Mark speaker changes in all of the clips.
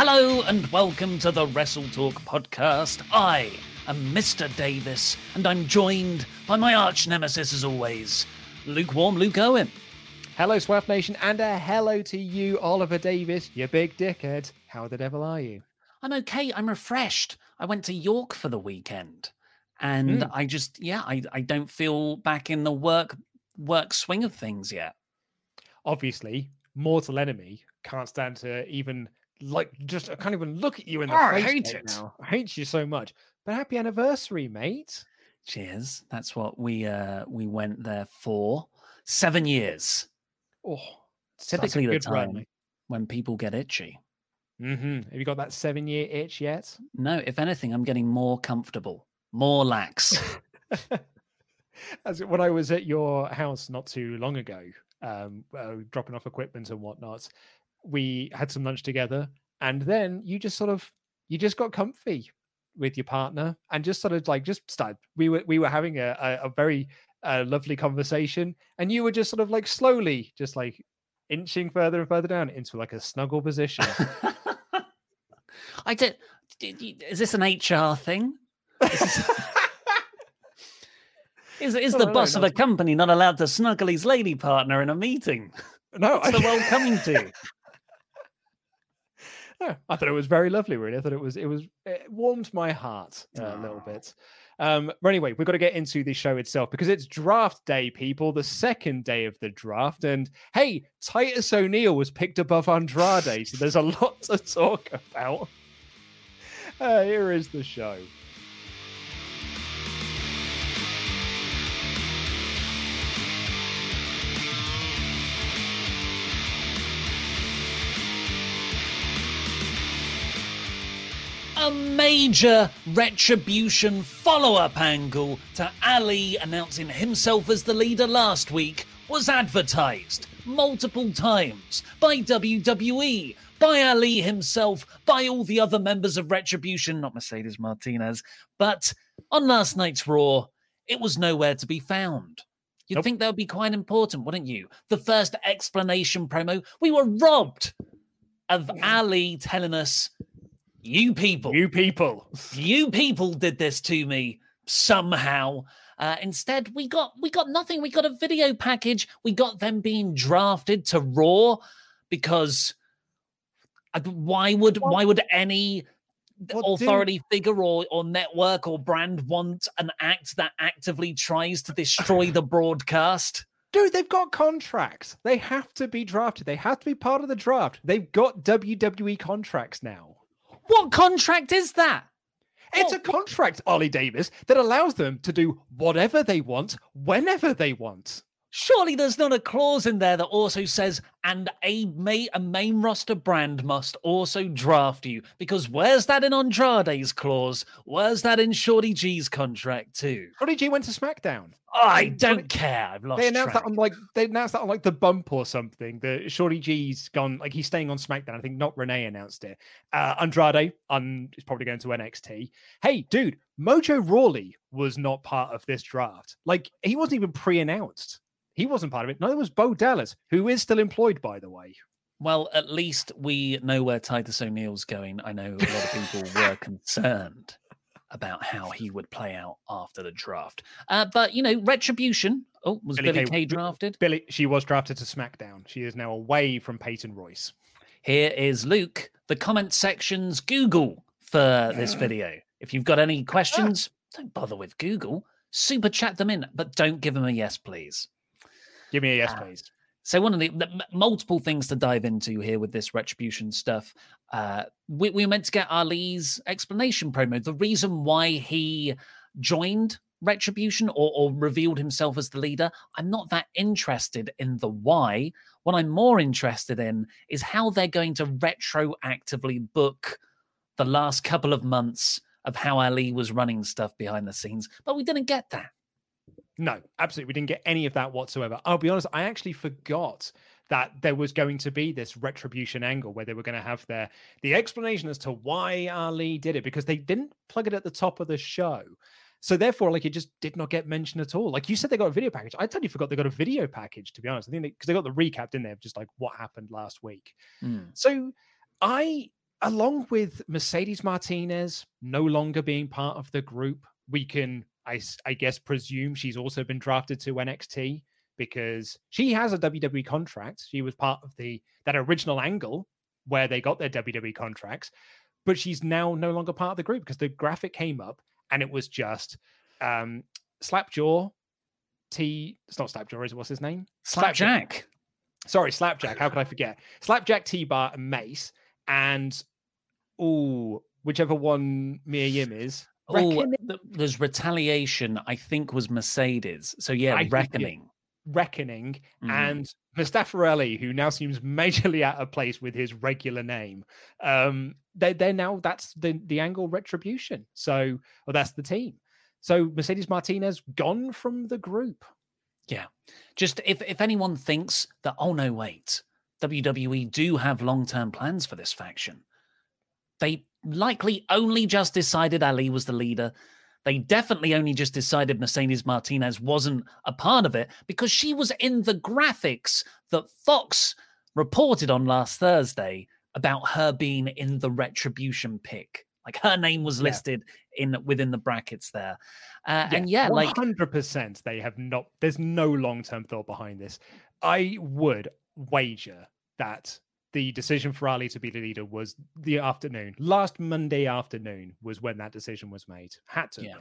Speaker 1: Hello and welcome to the Wrestle Talk podcast. I am Mr. Davis and I'm joined by my arch nemesis as always, lukewarm Luke Owen.
Speaker 2: Hello, Swaff Nation, and a hello to you, Oliver Davis, you big dickhead. How the devil are you?
Speaker 1: I'm okay, I'm refreshed. I went to York for the weekend and
Speaker 2: Mm.
Speaker 1: I just yeah, I, I don't feel back in the work work swing of things yet.
Speaker 2: Obviously, mortal enemy can't stand to even like just I can't even look at you in the
Speaker 1: Oh, I
Speaker 2: face.
Speaker 1: hate
Speaker 2: right
Speaker 1: it.
Speaker 2: now. I hate you so much. But happy anniversary, mate.
Speaker 1: Cheers. That's what we uh we went there for. Seven years.
Speaker 2: Oh,
Speaker 1: Typically the
Speaker 2: good run,
Speaker 1: time when people get itchy.
Speaker 2: Mm-hmm. Have you got that seven-year itch yet?
Speaker 1: No, if anything, I'm getting more comfortable, more lax.
Speaker 2: As when I was at your house not too long ago, um, uh, dropping off equipment and whatnot, we had some lunch together, and then you just sort of you just got comfy with your partner and just sort of like just started. We were we were having a a, a very uh, lovely conversation, and you were just sort of like slowly just like inching further and further down into like a snuggle position.
Speaker 1: I did. Is this an HR thing? Is, is
Speaker 2: Oh,
Speaker 1: the
Speaker 2: no,
Speaker 1: boss of a company not allowed to snuggle his lady partner in a meeting?
Speaker 2: no,
Speaker 1: What's the world coming to?
Speaker 2: No, I thought it was very lovely. Really, I thought it was it was it warmed my heart uh, a little bit. Um, but anyway, we've got to get into the show itself because it's draft day, people. The second day of the draft, and hey, Titus O'Neil was picked above Andrade, so there's a lot to talk about. Uh, here is the show.
Speaker 1: A major retribution follow up angle to Ali announcing himself as the leader last week was advertised multiple times by WWE, by Ali himself, by all the other members of Retribution, not Mercedes Martinez. But on last night's Raw, it was nowhere to be found. You'd
Speaker 2: Nope.
Speaker 1: think that would be quite important, wouldn't you? The first explanation promo, we were robbed of Ali telling us, you people,
Speaker 2: You people,
Speaker 1: you people did this to me somehow. Uh, instead, we got we got nothing. We got a video package. We got them being drafted to Raw because why would why would any
Speaker 2: do-
Speaker 1: authority figure or, or network or brand want an act that actively tries to destroy the broadcast?
Speaker 2: dude, they've got contracts. They have to be drafted. They have to be part of the draft. They've got WWE contracts now.
Speaker 1: What contract is that?
Speaker 2: It's a contract, Ollie Davis, that allows them to do whatever they want, whenever they want.
Speaker 1: Surely there's not a clause in there that also says, and a, ma- a main roster brand must also draft you. Because where's that in Andrade's clause? Where's that in Shorty G's contract too?
Speaker 2: Shorty G went to SmackDown.
Speaker 1: I don't care. I've lost
Speaker 2: They announced
Speaker 1: track.
Speaker 2: that on like they announced that on like the bump or something. The Shorty G's gone like he's staying on SmackDown. I think not Renee announced it. Uh, Andrade un, is probably going to NXT. Hey, dude, Mojo Rawley was not part of this draft. Like he wasn't even pre-announced. He wasn't part of it. Neither was Bo Dallas, who is still employed, by the way.
Speaker 1: Well, at least we know where Titus O'Neil's going. I know a lot of people were concerned about how he would play out after the draft. Uh, but, you know, Retribution. Oh, was Billie, Kay, drafted?
Speaker 2: Billie, she was drafted to SmackDown. She is now away from Peyton Royce.
Speaker 1: Here is Luke, the comment section's Google for this video. If you've got any questions, don't bother with Google. Super chat them in, but don't give them a yes, please.
Speaker 2: Give me a yes,
Speaker 1: Uh,
Speaker 2: please.
Speaker 1: So one of the, the multiple things to dive into here with this retribution stuff. Uh, we, we were meant to get Ali's explanation promo. The reason why he joined Retribution or, or revealed himself as the leader. I'm not that interested in the why. What I'm more interested in is how they're going to retroactively book the last couple of months of how Ali was running stuff behind the scenes. But we didn't get that.
Speaker 2: No, absolutely. We didn't get any of that whatsoever. I'll be honest, I actually forgot that there was going to be this retribution angle where they were going to have their the explanation as to why Ali did it because they didn't plug it at the top of the show. So therefore, like it just did not get mentioned at all. Like you said, they got a video package. I totally forgot they got a video package. To be honest, I think because they, got the recap in there of just like what happened last week. Mm. So I, along with Mercedes Martinez no longer being part of the group, we can, I, I guess, presume she's also been drafted to NXT because she has a WWE contract. She was part of the that original angle where they got their WWE contracts, but she's now no longer part of the group because the graphic came up and it was just um Slapjaw, T. It's not Slapjaw, is it? What's his name?
Speaker 1: Slapjack.
Speaker 2: Sorry, Slapjack. How could I forget? Slapjack, T Bar, and Mace, and oh, whichever one Mia Yim is. Reckoning?
Speaker 1: th- there's retaliation. I think was Mercedes. So yeah,
Speaker 2: I
Speaker 1: reckoning.
Speaker 2: Reckoning
Speaker 1: Mhm.
Speaker 2: and Mustafa Ali, who now seems majorly out of place with his regular name. Um, they they're now that's the the angle retribution. So, or that's the team. So Mercedes Martinez gone from the group.
Speaker 1: Yeah. Just if if anyone thinks that oh no wait, WWE do have long-term plans for this faction. They likely only just decided Ali was the leader. They definitely only just decided Mercedes Martinez wasn't a part of it because she was in the graphics that Fox reported on last Thursday about her being in the retribution pick. Like her name was
Speaker 2: Yeah.
Speaker 1: listed in within the brackets there. Uh, and yeah, like
Speaker 2: hundred percent, they have not. There's no long term thought behind this. I would wager that the decision for Ali to be the leader was the afternoon, last Monday afternoon, was when that decision was made. Had to
Speaker 1: Yeah.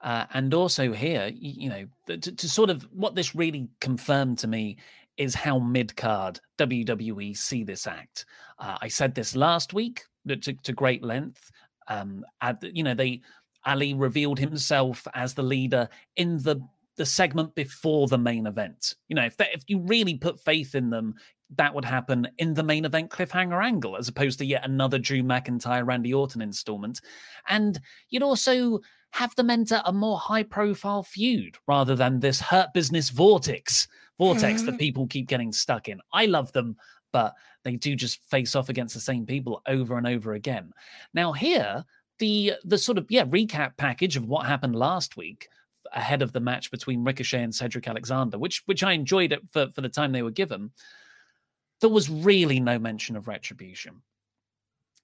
Speaker 1: Uh, and also here, you know, to, to sort of what this really confirmed to me is how mid card WWE see this act. Uh, I said this last week to, to great length. Um, at, you know, they Ali revealed himself as the leader in the the segment before the main event. You know, if if you really put faith in them, that would happen in the main event cliffhanger angle, as opposed to yet another Drew McIntyre Randy Orton installment. And you'd also have them enter a more high profile feud rather than this hurt business vortex vortex that hmm. people keep getting stuck in. I love them, but they do just face off against the same people over and over again. Now here, the the sort of yeah recap package of what happened last week ahead of the match between Ricochet and Cedric Alexander, which which I enjoyed it for, for the time they were given. There was really no mention of retribution.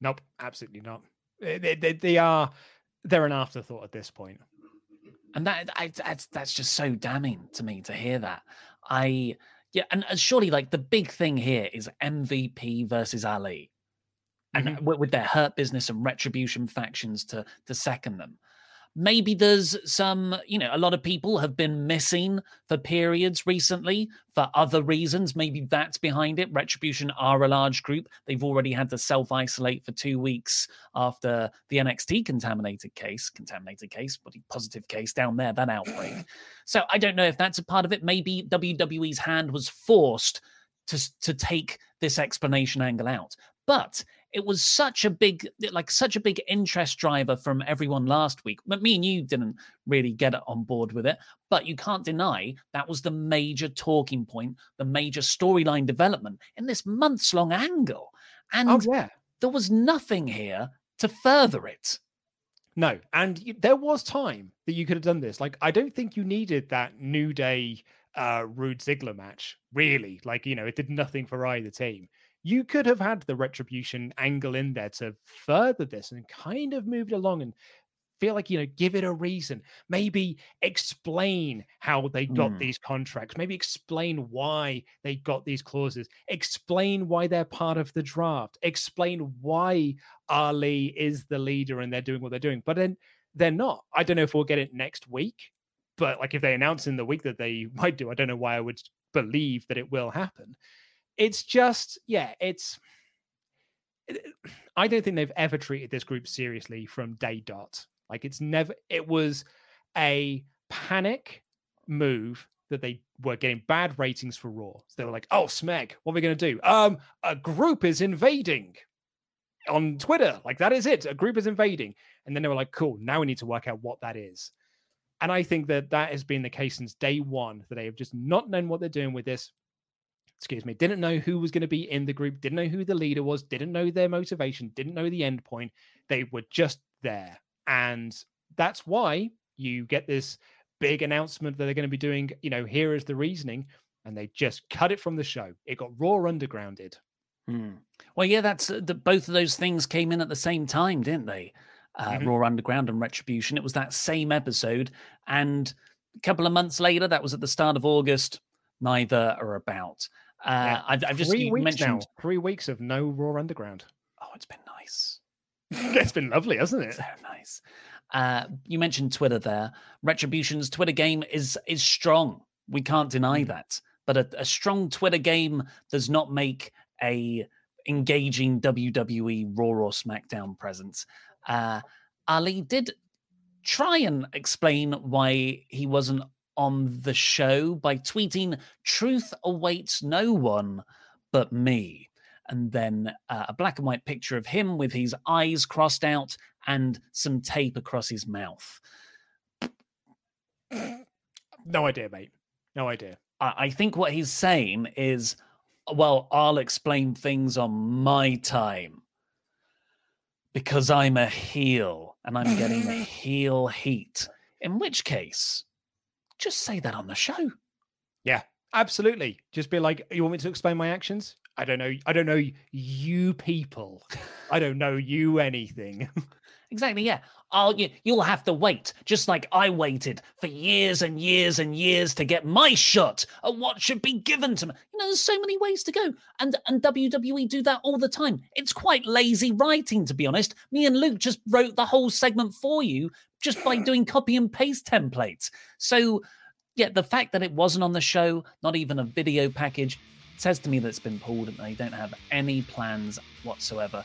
Speaker 2: Nope, absolutely not. They, they- they- are they're an afterthought at this point.
Speaker 1: and that I, that's that's just so damning to me to hear that. I yeah, and uh, surely like the big thing here is MVP versus Ali, and with, with their hurt business and retribution factions to to second them. Maybe there's some, you know, a lot of people have been missing for periods recently for other reasons. Maybe that's behind it. Retribution are a large group. They've already had to self isolate for two weeks after the NXT contaminated case, contaminated case, but positive case down there, that outbreak. So I don't know if that's a part of it. Maybe WWE's hand was forced to to take this explanation angle out. But it was such a big like such a big interest driver from everyone last week. But me and you didn't really get it on board with it. But you can't deny that was the major talking point the major storyline development in this months long angle. And
Speaker 2: oh, yeah.
Speaker 1: there was nothing here to further it.
Speaker 2: No and you, there was time that you could have done this. Like i don't think you needed that new day uh Roode ziggler match really. Like you know it did nothing for either team you could have had the retribution angle in there to further this and kind of move it along and feel like you know give it a reason. Maybe explain how they got mm. these contracts. Maybe explain why they got these clauses. Explain why they're part of the draft. Explain why ali is the leader and they're doing what they're doing but then they're not. I don't know if we'll get it next week but like if they announce in the week that they might do i don't know why i would believe that it will happen it's just yeah it's i don't think they've ever treated this group seriously from day dot. Like it's never it was a panic move that they were getting bad ratings for raw. So they were like oh smeg what are we going to do? Um a group is invading on twitter. Like that is it. A group is invading. And then they were like cool now we need to work out what that is. And i think that that has been the case since day one that they have just not known what they're doing with this excuse me, didn't know who was going to be in the group, didn't know who the leader was, didn't know their motivation, didn't know the end point. They were just there. And that's why you get this big announcement that they're going to be doing, you know, here is the reasoning. And they just cut it from the show. It got raw undergrounded.
Speaker 1: Hmm. Well, yeah, that's uh, the, both of those things came in at the same time, didn't they? Uh, mm-hmm. Raw Underground and Retribution. It was that same episode. And a couple of months later, that was at the start of August, neither are about. Uh, yeah. I've, I've, just
Speaker 2: three weeks
Speaker 1: mentioned
Speaker 2: now, three weeks of no Raw Underground.
Speaker 1: Oh, it's been nice.
Speaker 2: it's been lovely, hasn't it?
Speaker 1: So nice. Uh, you mentioned Twitter there. Retribution's Twitter game is is strong. We can't deny mm. that. But a, a strong Twitter game does not make a engaging WWE Raw or SmackDown presence. Uh, Ali did try and explain why he wasn't on the show by tweeting, Truth awaits no one but me. And then uh, a black and white picture of him with his eyes crossed out and some tape across his mouth.
Speaker 2: No idea, mate. No idea.
Speaker 1: I, I think what he's saying is, well, I'll explain things on my time because I'm a heel and I'm getting heel heat. In which case, just say that on the show.
Speaker 2: Yeah, absolutely. Just be like, you want me to explain my actions? I don't know. I don't know you people. I don't know you anything.
Speaker 1: exactly. Yeah. I'll, you, you'll have to wait, just like I waited for years and years and years to get my shot at what should be given to me. You know, there's so many ways to go, and and WWE do that all the time. It's quite lazy writing, to be honest. Me and Luke just wrote the whole segment for you just by doing copy and paste templates. So, yeah, the fact that it wasn't on the show, not even a video package, says to me that it's been pulled and they don't have any plans whatsoever.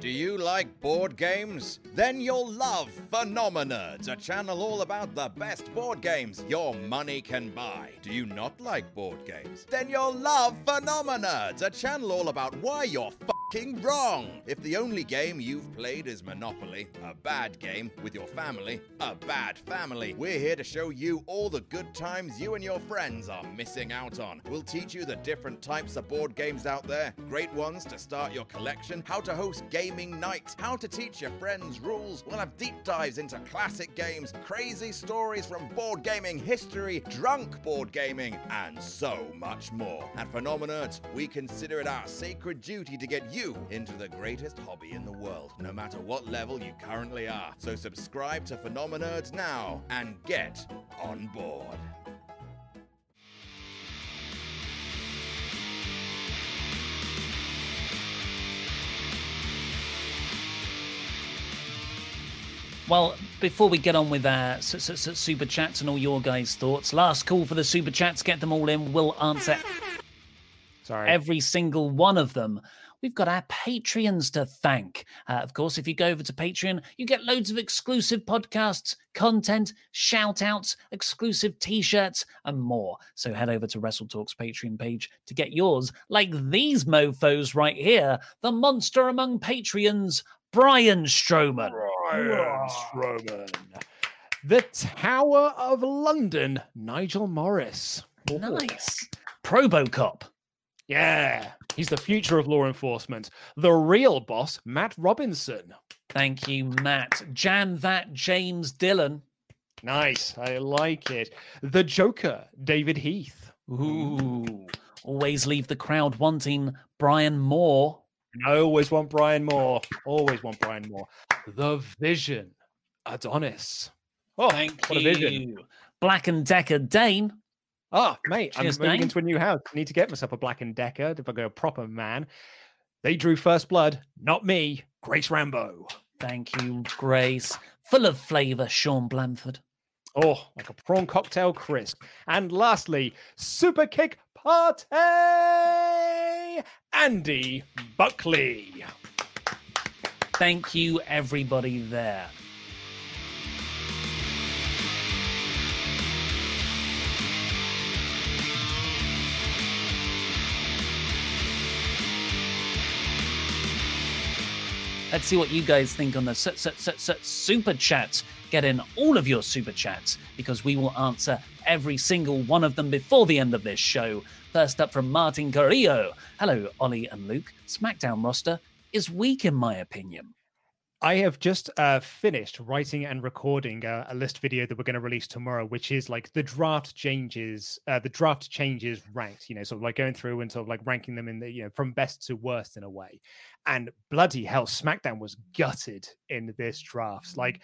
Speaker 3: Do you like board games? Then you'll love Phenomenerds, a channel all about the best board games your money can buy. Do you not like board games? Then you'll love Phenomenerds, a channel all about why you're wrong. If the only game you've played is Monopoly, a bad game with your family, a bad family, we're here to show you all the good times you and your friends are missing out on. We'll teach you the different types of board games out there, great ones to start your collection, how to host gaming nights, how to teach your friends rules. We'll have deep dives into classic games, crazy stories from board gaming history, drunk board gaming, and so much more. At Phenomenerds, we consider it our sacred duty to get you into the greatest hobby in the world, no matter what level you currently are. So subscribe to Phenomenerds now and get on board.
Speaker 1: Well, before we get on with s- super chats and all your guys' thoughts, last call for the super chats. Get them all in. We'll answer
Speaker 2: Sorry.
Speaker 1: every single one of them. We've got our Patreons to thank. Uh, of course, if you go over to Patreon, you get loads of exclusive podcasts, content, shout outs, exclusive t shirts, and more. So head over to Wrestle Talk's Patreon page to get yours, like these mofos right here the monster among Patreons, Brian Strowman.
Speaker 2: Brian Strowman. The Tower of London, Nigel Morris.
Speaker 1: Nice. Probocop.
Speaker 2: Yeah, he's the future of law enforcement. The real boss, Matt Robinson.
Speaker 1: Thank you, Matt. Jan that James Dillon.
Speaker 2: Nice, I like it. The Joker, David Heath.
Speaker 1: Ooh, always leave the crowd wanting Brian Moore.
Speaker 2: I always want Brian Moore. Always want Brian Moore. The Vision, Adonis. Oh,
Speaker 1: Thank
Speaker 2: what
Speaker 1: you.
Speaker 2: a vision.
Speaker 1: Black and Decker Dane.
Speaker 2: Ah, mate,
Speaker 1: Cheers,
Speaker 2: I'm moving
Speaker 1: Dane.
Speaker 2: into a new house. I need to get myself a Black and Decker if I go a proper man. They drew first blood, not me. Grace Rambo.
Speaker 1: Thank you, Grace. Full of flavour, Sean Blanford.
Speaker 2: Oh, like a prawn cocktail crisp. And lastly, Super Kick Party, Andy Buckley.
Speaker 1: Thank you, everybody there. Let's see what you guys think on the su- su- su- su- super chats. Get in all of your super chats because we will answer every single one of them before the end of this show. First up from Martin Carrillo. Hello, Ollie and Luke. SmackDown roster is weak, in my opinion.
Speaker 2: I have just uh, finished writing and recording a, a list video that we're going to release tomorrow, which is like the draft changes, uh, the draft changes ranked. You know, sort of like going through and sort of like ranking them in the you know from best to worst in a way. And bloody hell, SmackDown was gutted in this draft. Like,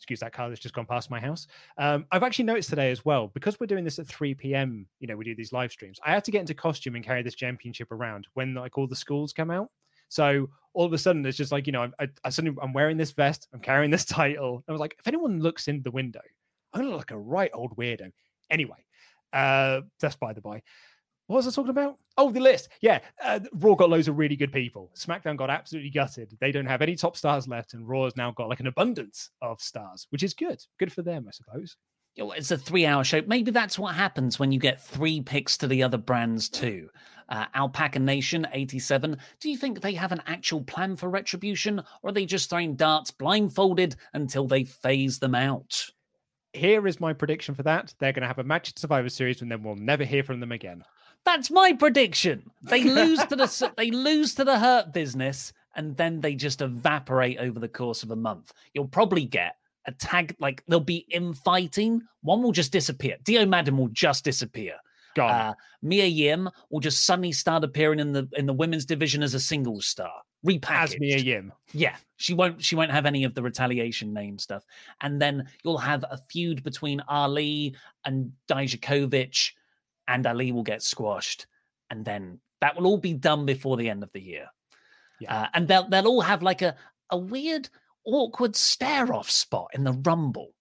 Speaker 2: excuse that car that's just gone past my house. Um, I've actually noticed today as well because we're doing this at 3 p.m. You know, we do these live streams. I had to get into costume and carry this championship around when like all the schools come out. So all of a sudden, it's just like you know, I, I suddenly I'm wearing this vest, I'm carrying this title. I was like, if anyone looks in the window, I'm gonna look like a right old weirdo. Anyway, uh, that's by the by. What was I talking about? Oh, the list. Yeah, uh, Raw got loads of really good people. SmackDown got absolutely gutted. They don't have any top stars left, and Raw has now got like an abundance of stars, which is good. Good for them, I suppose.
Speaker 1: It's a three-hour show. Maybe that's what happens when you get three picks to the other brands too. Uh, Alpaca Nation, 87. Do you think they have an actual plan for retribution, or are they just throwing darts blindfolded until they phase them out?
Speaker 2: Here is my prediction for that. They're going to have a match at Survivor Series, and then we'll never hear from them again.
Speaker 1: That's my prediction. They lose to the they lose to the Hurt Business, and then they just evaporate over the course of a month. You'll probably get a tag like they'll be infighting. One will just disappear. Dio Maddin will just disappear. Uh, Mia Yim will just suddenly start appearing in the in the women's division as a singles star, repackaged.
Speaker 2: As Mia Yim.
Speaker 1: Yeah, she won't. She won't have any of the retaliation name stuff. And then you'll have a feud between Ali and Dijakovic, and Ali will get squashed. And then that will all be done before the end of the year.
Speaker 2: Yeah.
Speaker 1: Uh, and they'll they'll all have like a a weird, awkward stare off spot in the Rumble.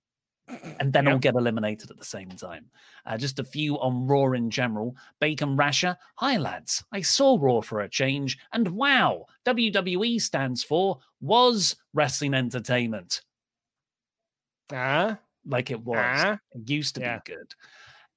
Speaker 1: And then all get eliminated at the same time. Uh, just a few on Raw in general. Bacon Rasher. Hi, lads. I saw Raw for a change. And wow, WWE stands for Was Wrestling Entertainment.
Speaker 2: Ah,
Speaker 1: like it was.
Speaker 2: Ah.
Speaker 1: It used to
Speaker 2: Yeah.
Speaker 1: be good.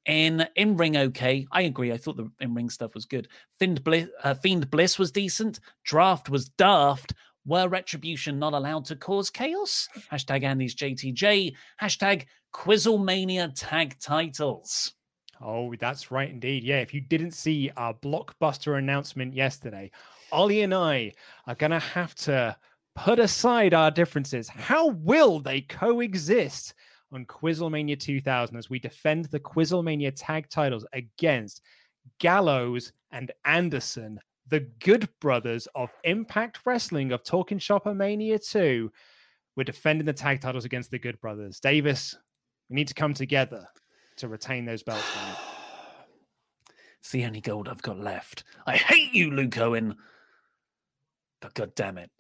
Speaker 1: In in ring, okay. I agree. I thought the in ring stuff was good. Fiend Bliss, uh, Fiend Bliss was decent. Draft was daft. Were Retribution not allowed to cause chaos? Hashtag Andy's JTJ. Hashtag Quizzlemania tag titles.
Speaker 2: Oh, that's right indeed. Yeah, if you didn't see our blockbuster announcement yesterday, Ollie and I are going to have to put aside our differences. How will they coexist on Quizzlemania 2000 as we defend the Quizzlemania tag titles against Gallows and Anderson, the good brothers of Impact Wrestling of Talking Shopper Mania 2? We're defending the tag titles against the good brothers. Davis, we need to come together to retain those belts.
Speaker 1: It's the only gold I've got left. I hate you, Luke Owen. But god damn it,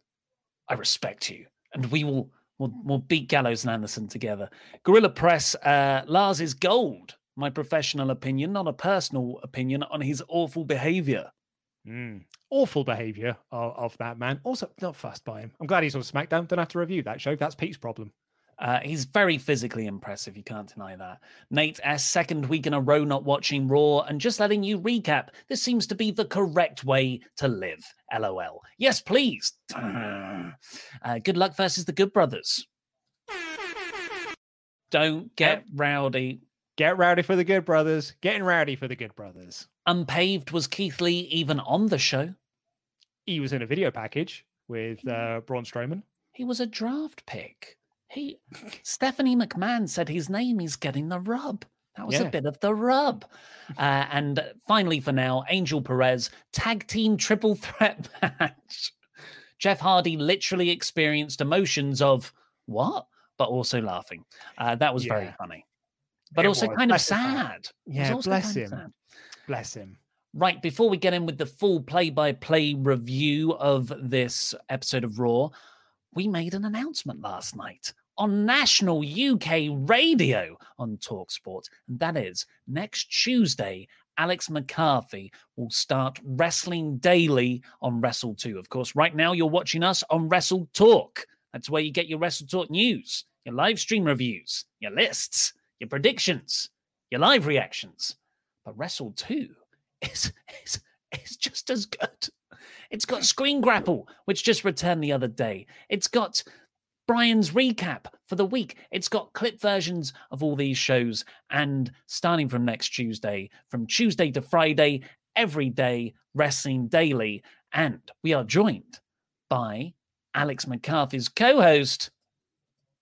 Speaker 1: I respect you. And we will we'll, we'll beat Gallows and Anderson together. Gorilla Press, uh, Lars is gold. My professional opinion, not a personal opinion, on his awful behavior.
Speaker 2: Mm. Awful behavior of, of that man. Also, not fussed by him. I'm glad he's on SmackDown. Don't have to review that show. That's Pete's problem.
Speaker 1: Uh, he's very physically impressive. You can't deny that. Nate S. Second week in a row not watching Raw and just letting you recap. This seems to be the correct way to live. LOL. Yes, please. Uh, good luck versus the Good Brothers. Don't get rowdy.
Speaker 2: Get rowdy for the good brothers. Getting rowdy for the good brothers.
Speaker 1: Unpaved was Keith Lee even on the show?
Speaker 2: He was in a video package with uh, Braun Strowman.
Speaker 1: He was a draft pick. He Stephanie McMahon said his name is getting the rub. That was a bit of the rub. Uh, and finally, for now, Angel Perez tag team triple threat match. Jeff Hardy literally experienced emotions of what, but also laughing. Uh, that was very funny, but
Speaker 2: It
Speaker 1: also
Speaker 2: was.
Speaker 1: kind of
Speaker 2: Bless heart.
Speaker 1: sad.
Speaker 2: Yeah, bless him.
Speaker 1: sad.
Speaker 2: Bless him.
Speaker 1: Right, before we get in with the full play by play review of this episode of Raw, we made an announcement last night on national UK radio on Talksport. And that is next Tuesday, Alex McCarthy will start Wrestling Daily on Wrestle 2. Of course, right now you're watching us on Wrestle Talk. That's where you get your Wrestle Talk news, your live stream reviews, your lists, your predictions, your live reactions. But Wrestle 2 is, is, is just as good. It's got Screen Grapple, which just returned the other day. It's got Brian's recap for the week. It's got clip versions of all these shows. And starting from next Tuesday, from Tuesday to Friday, every day, Wrestling Daily. And we are joined by Alex McCarthy's co host,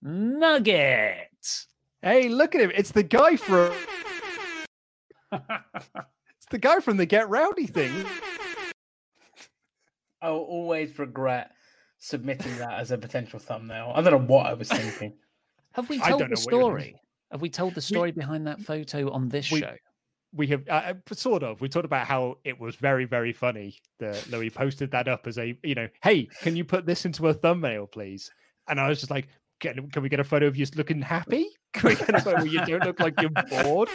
Speaker 1: Nugget.
Speaker 2: Hey, look at him. It's the guy from. it's the guy from the Get Rowdy thing.
Speaker 4: I'll always regret submitting that as a potential thumbnail. I don't know what I was thinking.
Speaker 1: Have we told the
Speaker 2: know what you're
Speaker 1: story? Have we told the story behind that photo on this
Speaker 2: we-
Speaker 1: show?
Speaker 2: We have uh, uh, sort of. We talked about how it was very, very funny that Louis posted that up as a, you know, hey, can you put this into a thumbnail, please? And I was just like, can, can we get a photo of you looking happy? Can we get a photo where you don't look like you're bored?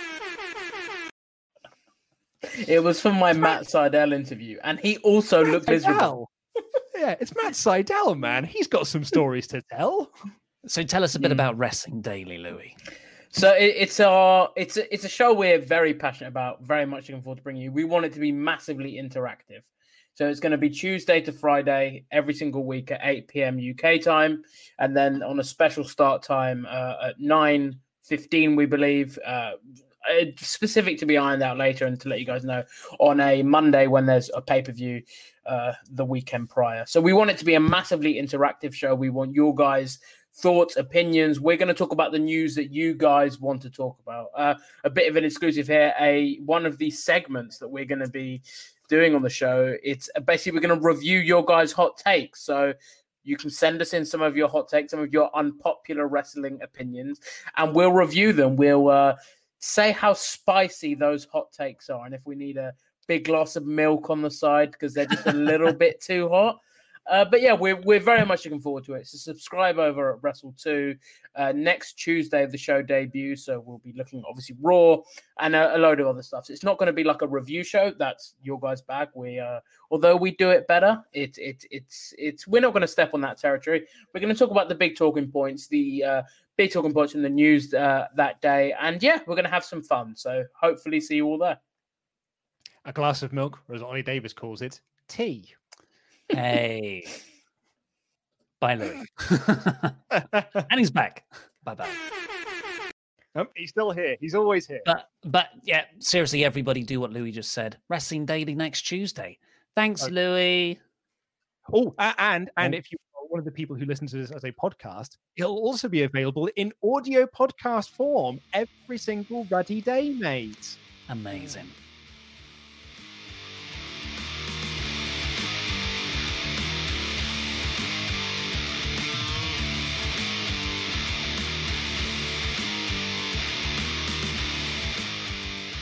Speaker 4: It was from my Matt Sydal interview, and he also looked miserable.
Speaker 2: Yeah, it's Matt Sydal, man. He's got some stories to tell.
Speaker 1: So tell us a bit
Speaker 4: Hmm.
Speaker 1: about Wrestling Daily, Louis.
Speaker 4: So it, it's a it's a, it's a show we're very passionate about. Very much looking forward to bringing you. We want it to be massively interactive. So it's going to be Tuesday to Friday every single week at 8 p.m. UK time, and then on a special start time uh, at 9:15, we believe. Uh, uh, specific to be ironed out later, and to let you guys know on a Monday when there's a pay per view uh, the weekend prior. So we want it to be a massively interactive show. We want your guys' thoughts, opinions. We're going to talk about the news that you guys want to talk about. Uh, a bit of an exclusive here. A one of the segments that we're going to be doing on the show. It's uh, basically we're going to review your guys' hot takes. So you can send us in some of your hot takes, some of your unpopular wrestling opinions, and we'll review them. We'll uh, say how spicy those hot takes are, and if we need a big glass of milk on the side because they're just a little bit too hot. Uh, but yeah, we're we're very much looking forward to it. So subscribe over at Wrestle Two. Uh, next Tuesday, of the show debut. so we'll be looking obviously Raw and a, a load of other stuff. So it's not going to be like a review show. That's your guys' bag. We, uh, although we do it better, it it it's it's we're not going to step on that territory. We're going to talk about the big talking points, the uh, big talking points in the news uh, that day, and yeah, we're going to have some fun. So hopefully, see you all there.
Speaker 2: A glass of milk, or as Ollie Davis calls it, tea.
Speaker 1: Hey. Bye, Louis. and he's back. Bye bye.
Speaker 2: Um, he's still here. He's always here.
Speaker 1: But but yeah, seriously, everybody do what Louis just said. Wrestling Daily next Tuesday. Thanks,
Speaker 2: Okay.
Speaker 1: Louis.
Speaker 2: Oh, and and
Speaker 1: Oh.
Speaker 2: if you are one of the people who listen to this as a podcast, it'll also be available in audio podcast form every single ruddy day, mate.
Speaker 1: Amazing.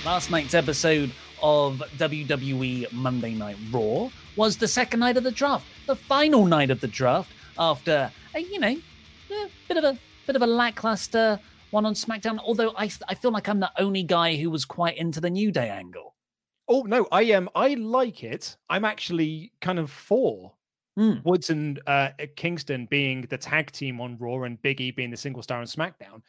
Speaker 1: Last night's episode of WWE Monday Night Raw was the second night of the draft, the final night of the draft after a, you know, a bit of a bit of a lackluster one on SmackDown. Although I I feel like I'm the only guy who was quite into the New Day angle.
Speaker 2: Oh no, I am. I like it. I'm actually kind of for
Speaker 1: Hmm.
Speaker 2: Woods and uh, Kingston being the tag team on Raw and Big E being the single star on SmackDown.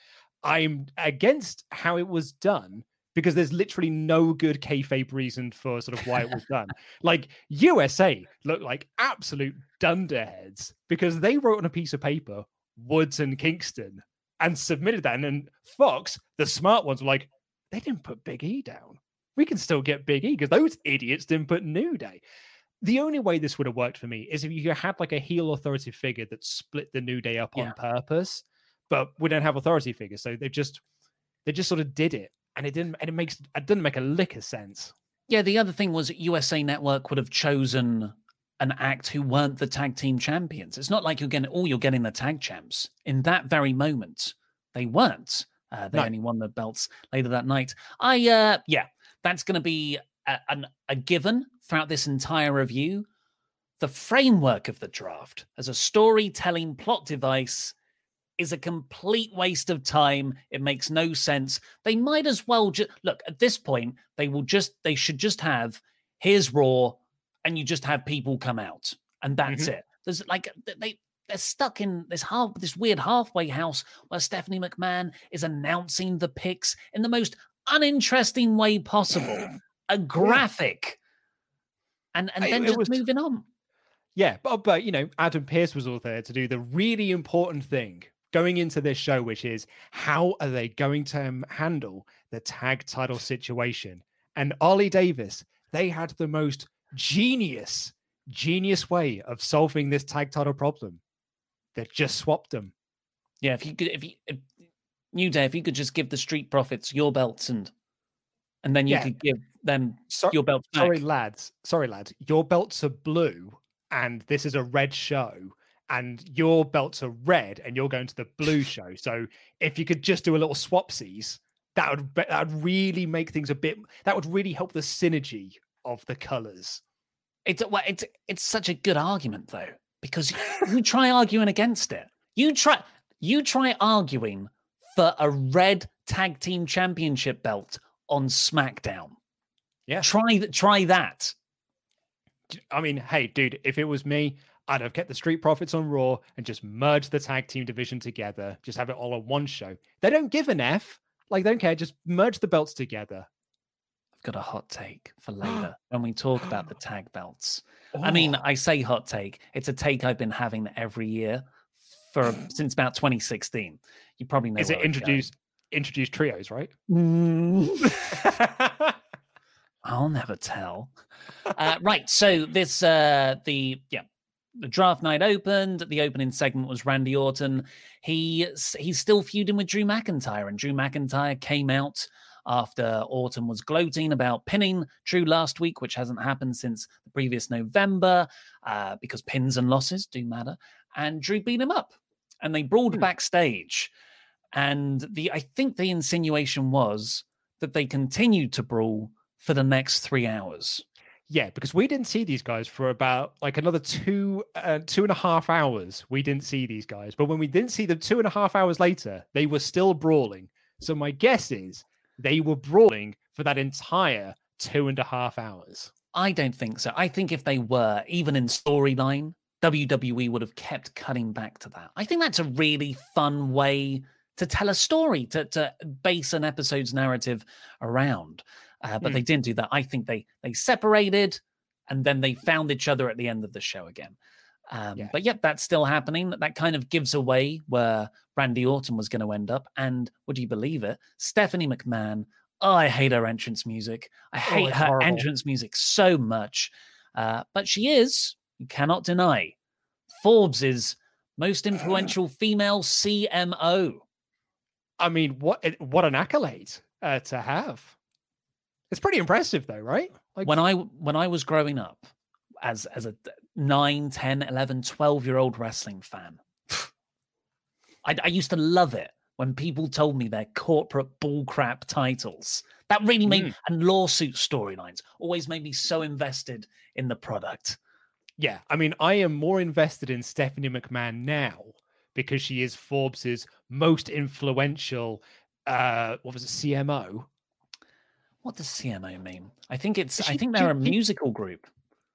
Speaker 2: I'm against how it was done because there's literally no good kayfabe reason for sort of why it was done. like USA looked like absolute dunderheads because they wrote on a piece of paper Woods and Kingston and submitted that, and then Fox, the smart ones, were like, they didn't put Big E down we can still get Big E because those idiots didn't put New Day. The only way this would have worked for me is if you had like a heel authority figure that split the New Day up
Speaker 1: Yeah.
Speaker 2: on purpose, but we don't have authority figures, so they just they just sort of did it, and it didn't and it makes it didn't make a lick of sense.
Speaker 1: Yeah, the other thing was USA Network would have chosen an act who weren't the tag team champions. It's not like you're getting oh, you're getting the tag champs. In that very moment, they weren't. Uh, they
Speaker 2: No.
Speaker 1: only won the belts later that night. I uh yeah, that's gonna be a, an, a given throughout this entire review. The framework of the draft as a storytelling plot device is a complete waste of time. It makes no sense. They might as well just look at this point. They will just they should just have here's Raw, and you just have people come out, and that's
Speaker 2: Mhm.
Speaker 1: it. There's like they they're stuck in this half this weird halfway house where Stephanie McMahon is announcing the picks in the most uninteresting way possible, a graphic, and and then
Speaker 2: it
Speaker 1: just
Speaker 2: was-
Speaker 1: moving on.
Speaker 2: Yeah, but but you know, Adam Pearce was all there to do the really important thing going into this show, which is how are they going to um, handle the tag title situation? And Ollie Davis, they had the most genius, genius way of solving this tag title problem. They just swapped them.
Speaker 1: Yeah, if you could, if you, if, New Day, if you could just give the Street Profits your belts and and then you
Speaker 2: Yeah.
Speaker 1: could give them
Speaker 2: So-
Speaker 1: your belts back.
Speaker 2: Sorry, lads. Sorry, lads. Your belts are blue, and this is a red show. And your belts are red, and you're going to the blue show. So if you could just do a little swapsies, that would that would really make things a bit. That would really help the synergy of the colors.
Speaker 1: It's well, it's it's such a good argument though because you try arguing against it. You try you try arguing for a red tag team championship belt on SmackDown.
Speaker 2: Yeah.
Speaker 1: Try th- try that.
Speaker 2: I mean, hey, dude, if it was me, I'd have kept the Street Profits on Raw and just merged the tag team division together. Just have it all on one show. They don't give an F. Like, they don't care. Just merge the belts together.
Speaker 1: I've got a hot take for later when we talk about the tag belts. I mean, I say hot take. It's a take I've been having every year for since about 2016. You probably know.
Speaker 2: Is it
Speaker 1: where I'm
Speaker 2: introduce introduce trios, right?
Speaker 1: I'll never tell. Uh, right. So this uh the yeah the draft night opened. The opening segment was Randy Orton. He he's still feuding with Drew McIntyre, and Drew McIntyre came out after Orton was gloating about pinning Drew last week, which hasn't happened since the previous November, uh, because pins and losses do matter. And Drew beat him up, and they brawled backstage. And the I think the insinuation was that they continued to brawl for the next three hours.
Speaker 2: Yeah, because we didn't see these guys for about like another two uh, two and a half hours. We didn't see these guys, but when we didn't see them two and a half hours later, they were still brawling. So my guess is they were brawling for that entire two and a half hours.
Speaker 1: I don't think so. I think if they were, even in storyline, WWE would have kept cutting back to that. I think that's a really fun way to tell a story, to, to base an episode's narrative around. Uh, but
Speaker 2: Hmm.
Speaker 1: they didn't do that. I think they they separated and then they found each other at the end of the show again. Um, But yep, that's still happening. That kind of gives away where Randy Orton was going to end up. And would you believe it? Stephanie McMahon. Oh, I hate her entrance music. I hate
Speaker 2: it's
Speaker 1: her
Speaker 2: horrible.
Speaker 1: entrance music so much. Uh, but she is, you cannot deny, Forbes's most influential female CMO.
Speaker 2: I mean, what what an accolade uh, to have. It's pretty impressive though, right? Like
Speaker 1: when I when I was growing up as as a 9, 10, 11, 12 year old wrestling fan, I, I used to love it when people told me their corporate bullcrap titles. That really made
Speaker 2: Mm.
Speaker 1: and lawsuit storylines always made me so invested in the product.
Speaker 2: Yeah, I mean, I am more invested in Stephanie McMahon now because she is Forbes's most influential. Uh, what was it, CMO?
Speaker 1: What does CMO mean? I think it's I think they're a
Speaker 2: she-
Speaker 1: musical group.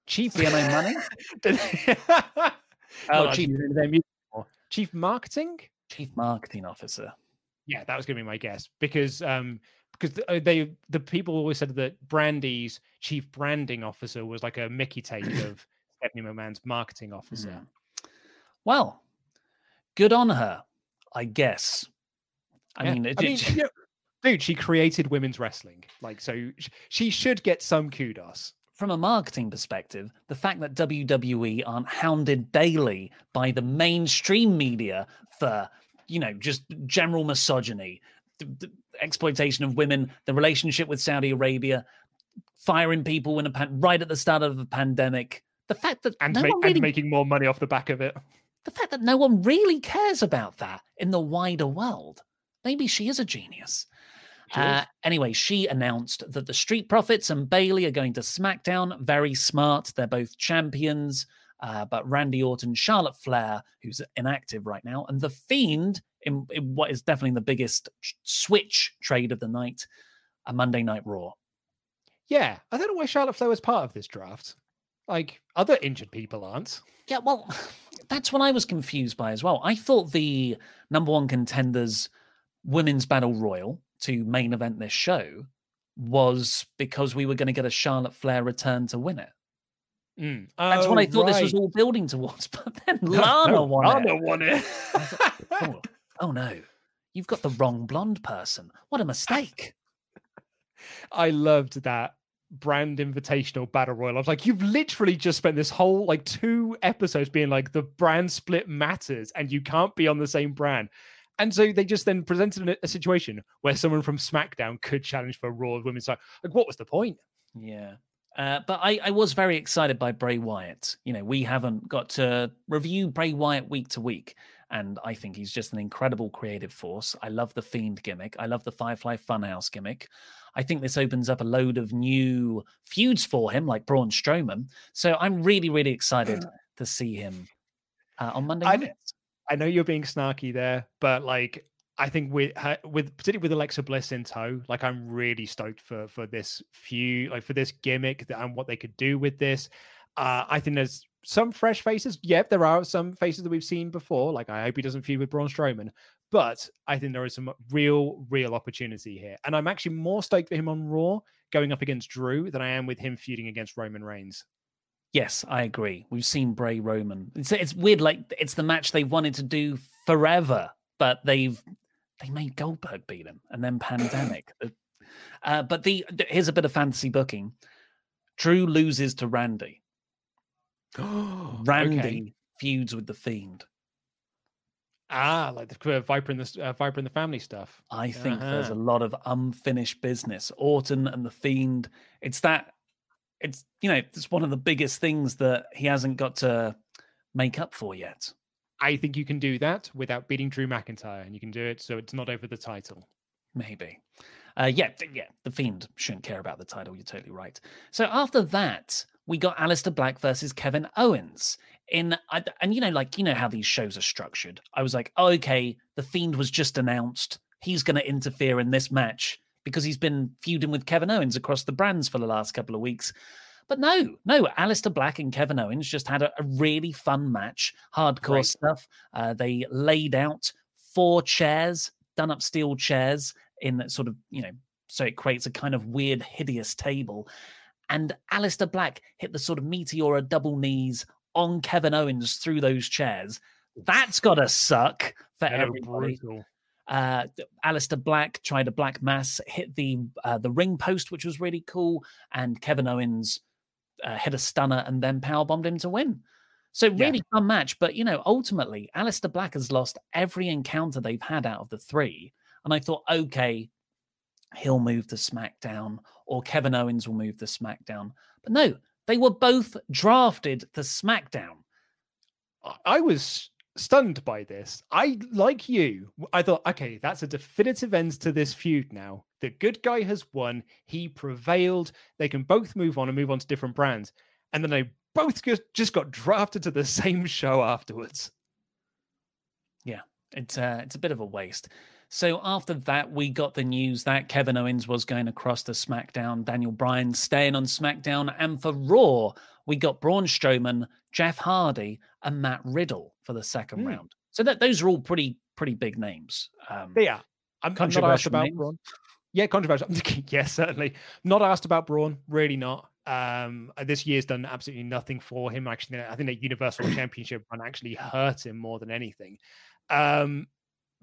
Speaker 2: Chief
Speaker 1: CMO money?
Speaker 2: oh,
Speaker 1: Oh,
Speaker 2: chief,
Speaker 1: chief,
Speaker 2: chief marketing.
Speaker 1: chief marketing officer.
Speaker 2: Yeah, that was going to be my guess because um because uh, they the people always said that Brandi's chief branding officer was like a Mickey take of Stephanie McMahon's marketing officer.
Speaker 1: Mm. Well, good on her, I guess. I
Speaker 2: Yeah.
Speaker 1: mean, it,
Speaker 2: I mean,
Speaker 1: it-
Speaker 2: you know, dude, she created women's wrestling, like so. She should get some kudos.
Speaker 1: from a marketing perspective, the fact that WWE aren't hounded daily by the mainstream media for, you know, just general misogyny, the, the exploitation of women, the relationship with Saudi Arabia, firing people in a pan- right at the start of a pandemic, the fact that
Speaker 2: and,
Speaker 1: no
Speaker 2: ma-
Speaker 1: really
Speaker 2: and making more money off the back of it.
Speaker 1: the fact that no one really cares about that in the wider world. Maybe she is a genius. Uh, anyway, she announced that the Street Profits and Bayley are going to SmackDown. Very smart. They're both champions. Uh, but Randy Orton, Charlotte Flair, who's inactive right now, and The Fiend, in, in what is definitely the biggest switch trade of the night, a Monday Night Raw.
Speaker 2: Yeah, I don't know why Charlotte Flair was part of this draft. Like other injured people aren't.
Speaker 1: Yeah, well, that's what I was confused by as well. I thought the number one contenders women's battle royal to main event this show was because we were going to get a Charlotte Flair return to win it.
Speaker 2: Mm.
Speaker 1: That's what
Speaker 2: Oh,
Speaker 1: I thought this was all building towards. But then
Speaker 2: No,
Speaker 1: Lana
Speaker 2: no,
Speaker 1: won
Speaker 2: Lana
Speaker 1: it.
Speaker 2: won it.
Speaker 1: oh, oh no, you've got the wrong blonde person. What a mistake.
Speaker 2: I loved that brand invitational battle royal. I was like, you've literally just spent this whole like two episodes being like the brand split matters and you can't be on the same brand. And so they just then presented a, situation where someone from SmackDown could challenge for a Raw women's title. Like, what was the point?
Speaker 1: Yeah. Uh, but I, I was very excited by Bray Wyatt. You know, we haven't got to review Bray Wyatt week to week. And I think he's just an incredible creative force. I love the Fiend gimmick. I love the Firefly Funhouse gimmick. I think this opens up a load of new feuds for him, like Braun Strowman. So I'm really, really excited to see him uh, on Monday
Speaker 2: I, know you're being snarky there, but like, I think with with particularly with Alexa Bliss in tow, like I'm really stoked for for this feud, like for this gimmick and what they could do with this. Uh, I think there's some fresh faces. Yep, there are some faces that we've seen before. Like I hope he doesn't feud with Braun Strowman, but I think there is some real, real opportunity here. And I'm actually more stoked for him on Raw going up against Drew than I am with him feuding against Roman Reigns.
Speaker 1: Yes, I agree. We've seen Bray Roman. It's it's weird. Like it's the match they wanted to do forever, but they've they made Goldberg beat him, and then pandemic. uh, but the here's a bit of fantasy booking. Drew loses to Randy. Randy
Speaker 2: Okay.
Speaker 1: feuds with the Fiend.
Speaker 2: Ah, like the uh, Viper and the uh, Viper and the Family stuff.
Speaker 1: I think there's a
Speaker 2: Uh-huh.
Speaker 1: lot of unfinished business. Orton and the Fiend. It's that. It's you know it's one of the biggest things that he hasn't got to make up for yet.
Speaker 2: I think you can do that without beating Drew McIntyre, and you can do it so it's not over the title.
Speaker 1: Maybe. Uh, yeah, yeah. The Fiend shouldn't care about the title. You're totally right. So after that, we got Aleister Black versus Kevin Owens in, and you know, like you know how these shows are structured. I was like, oh, okay, the Fiend was just announced. He's going to interfere in this match because he's been feuding with Kevin Owens across the brands for the last couple of weeks. But no, no, Aleister Black and Kevin Owens just had a, a really fun match, hardcore stuff. Uh, they laid out four chairs, done up steel chairs in that sort of, you know, so it creates a kind of weird, hideous table. And Aleister Black hit the sort of meteora double knees on Kevin Owens through those chairs. That's got to suck for everybody.
Speaker 2: brutal.
Speaker 1: Uh, Aleister Black tried a black mass, hit the uh, the ring post, which was really cool, and Kevin Owens uh, hit a stunner and then power bombed him to win. So really fun match, but you know, ultimately, Aleister Black has lost every encounter they've had out of the three, and I thought, okay, he'll move to SmackDown, or Kevin Owens will move to SmackDown, but no, they were both drafted to SmackDown.
Speaker 2: I was stunned by this. I, like you, I thought, okay, that's a definitive end to this feud now. The good guy has won. He prevailed. They can both move on and move on to different brands. And then they both just, got drafted to the same show afterwards.
Speaker 1: Yeah, it's uh, it's a bit of a waste. So after that, we got the news that Kevin Owens was going across to SmackDown, Daniel Bryan staying on SmackDown, and for Raw, we got Braun Strowman, Jeff Hardy, and Matt Riddle for the second
Speaker 2: Hmm.
Speaker 1: round. So that those are all pretty pretty big names. Um,
Speaker 2: yeah, I'm, I'm not asked
Speaker 1: controversial
Speaker 2: about
Speaker 1: names.
Speaker 2: Braun. Yeah, controversial. yes, certainly. Not asked about Braun. Really not. Um, uh, this year's done absolutely nothing for him. Actually, I think the Universal Championship run actually hurt him more than anything. Um,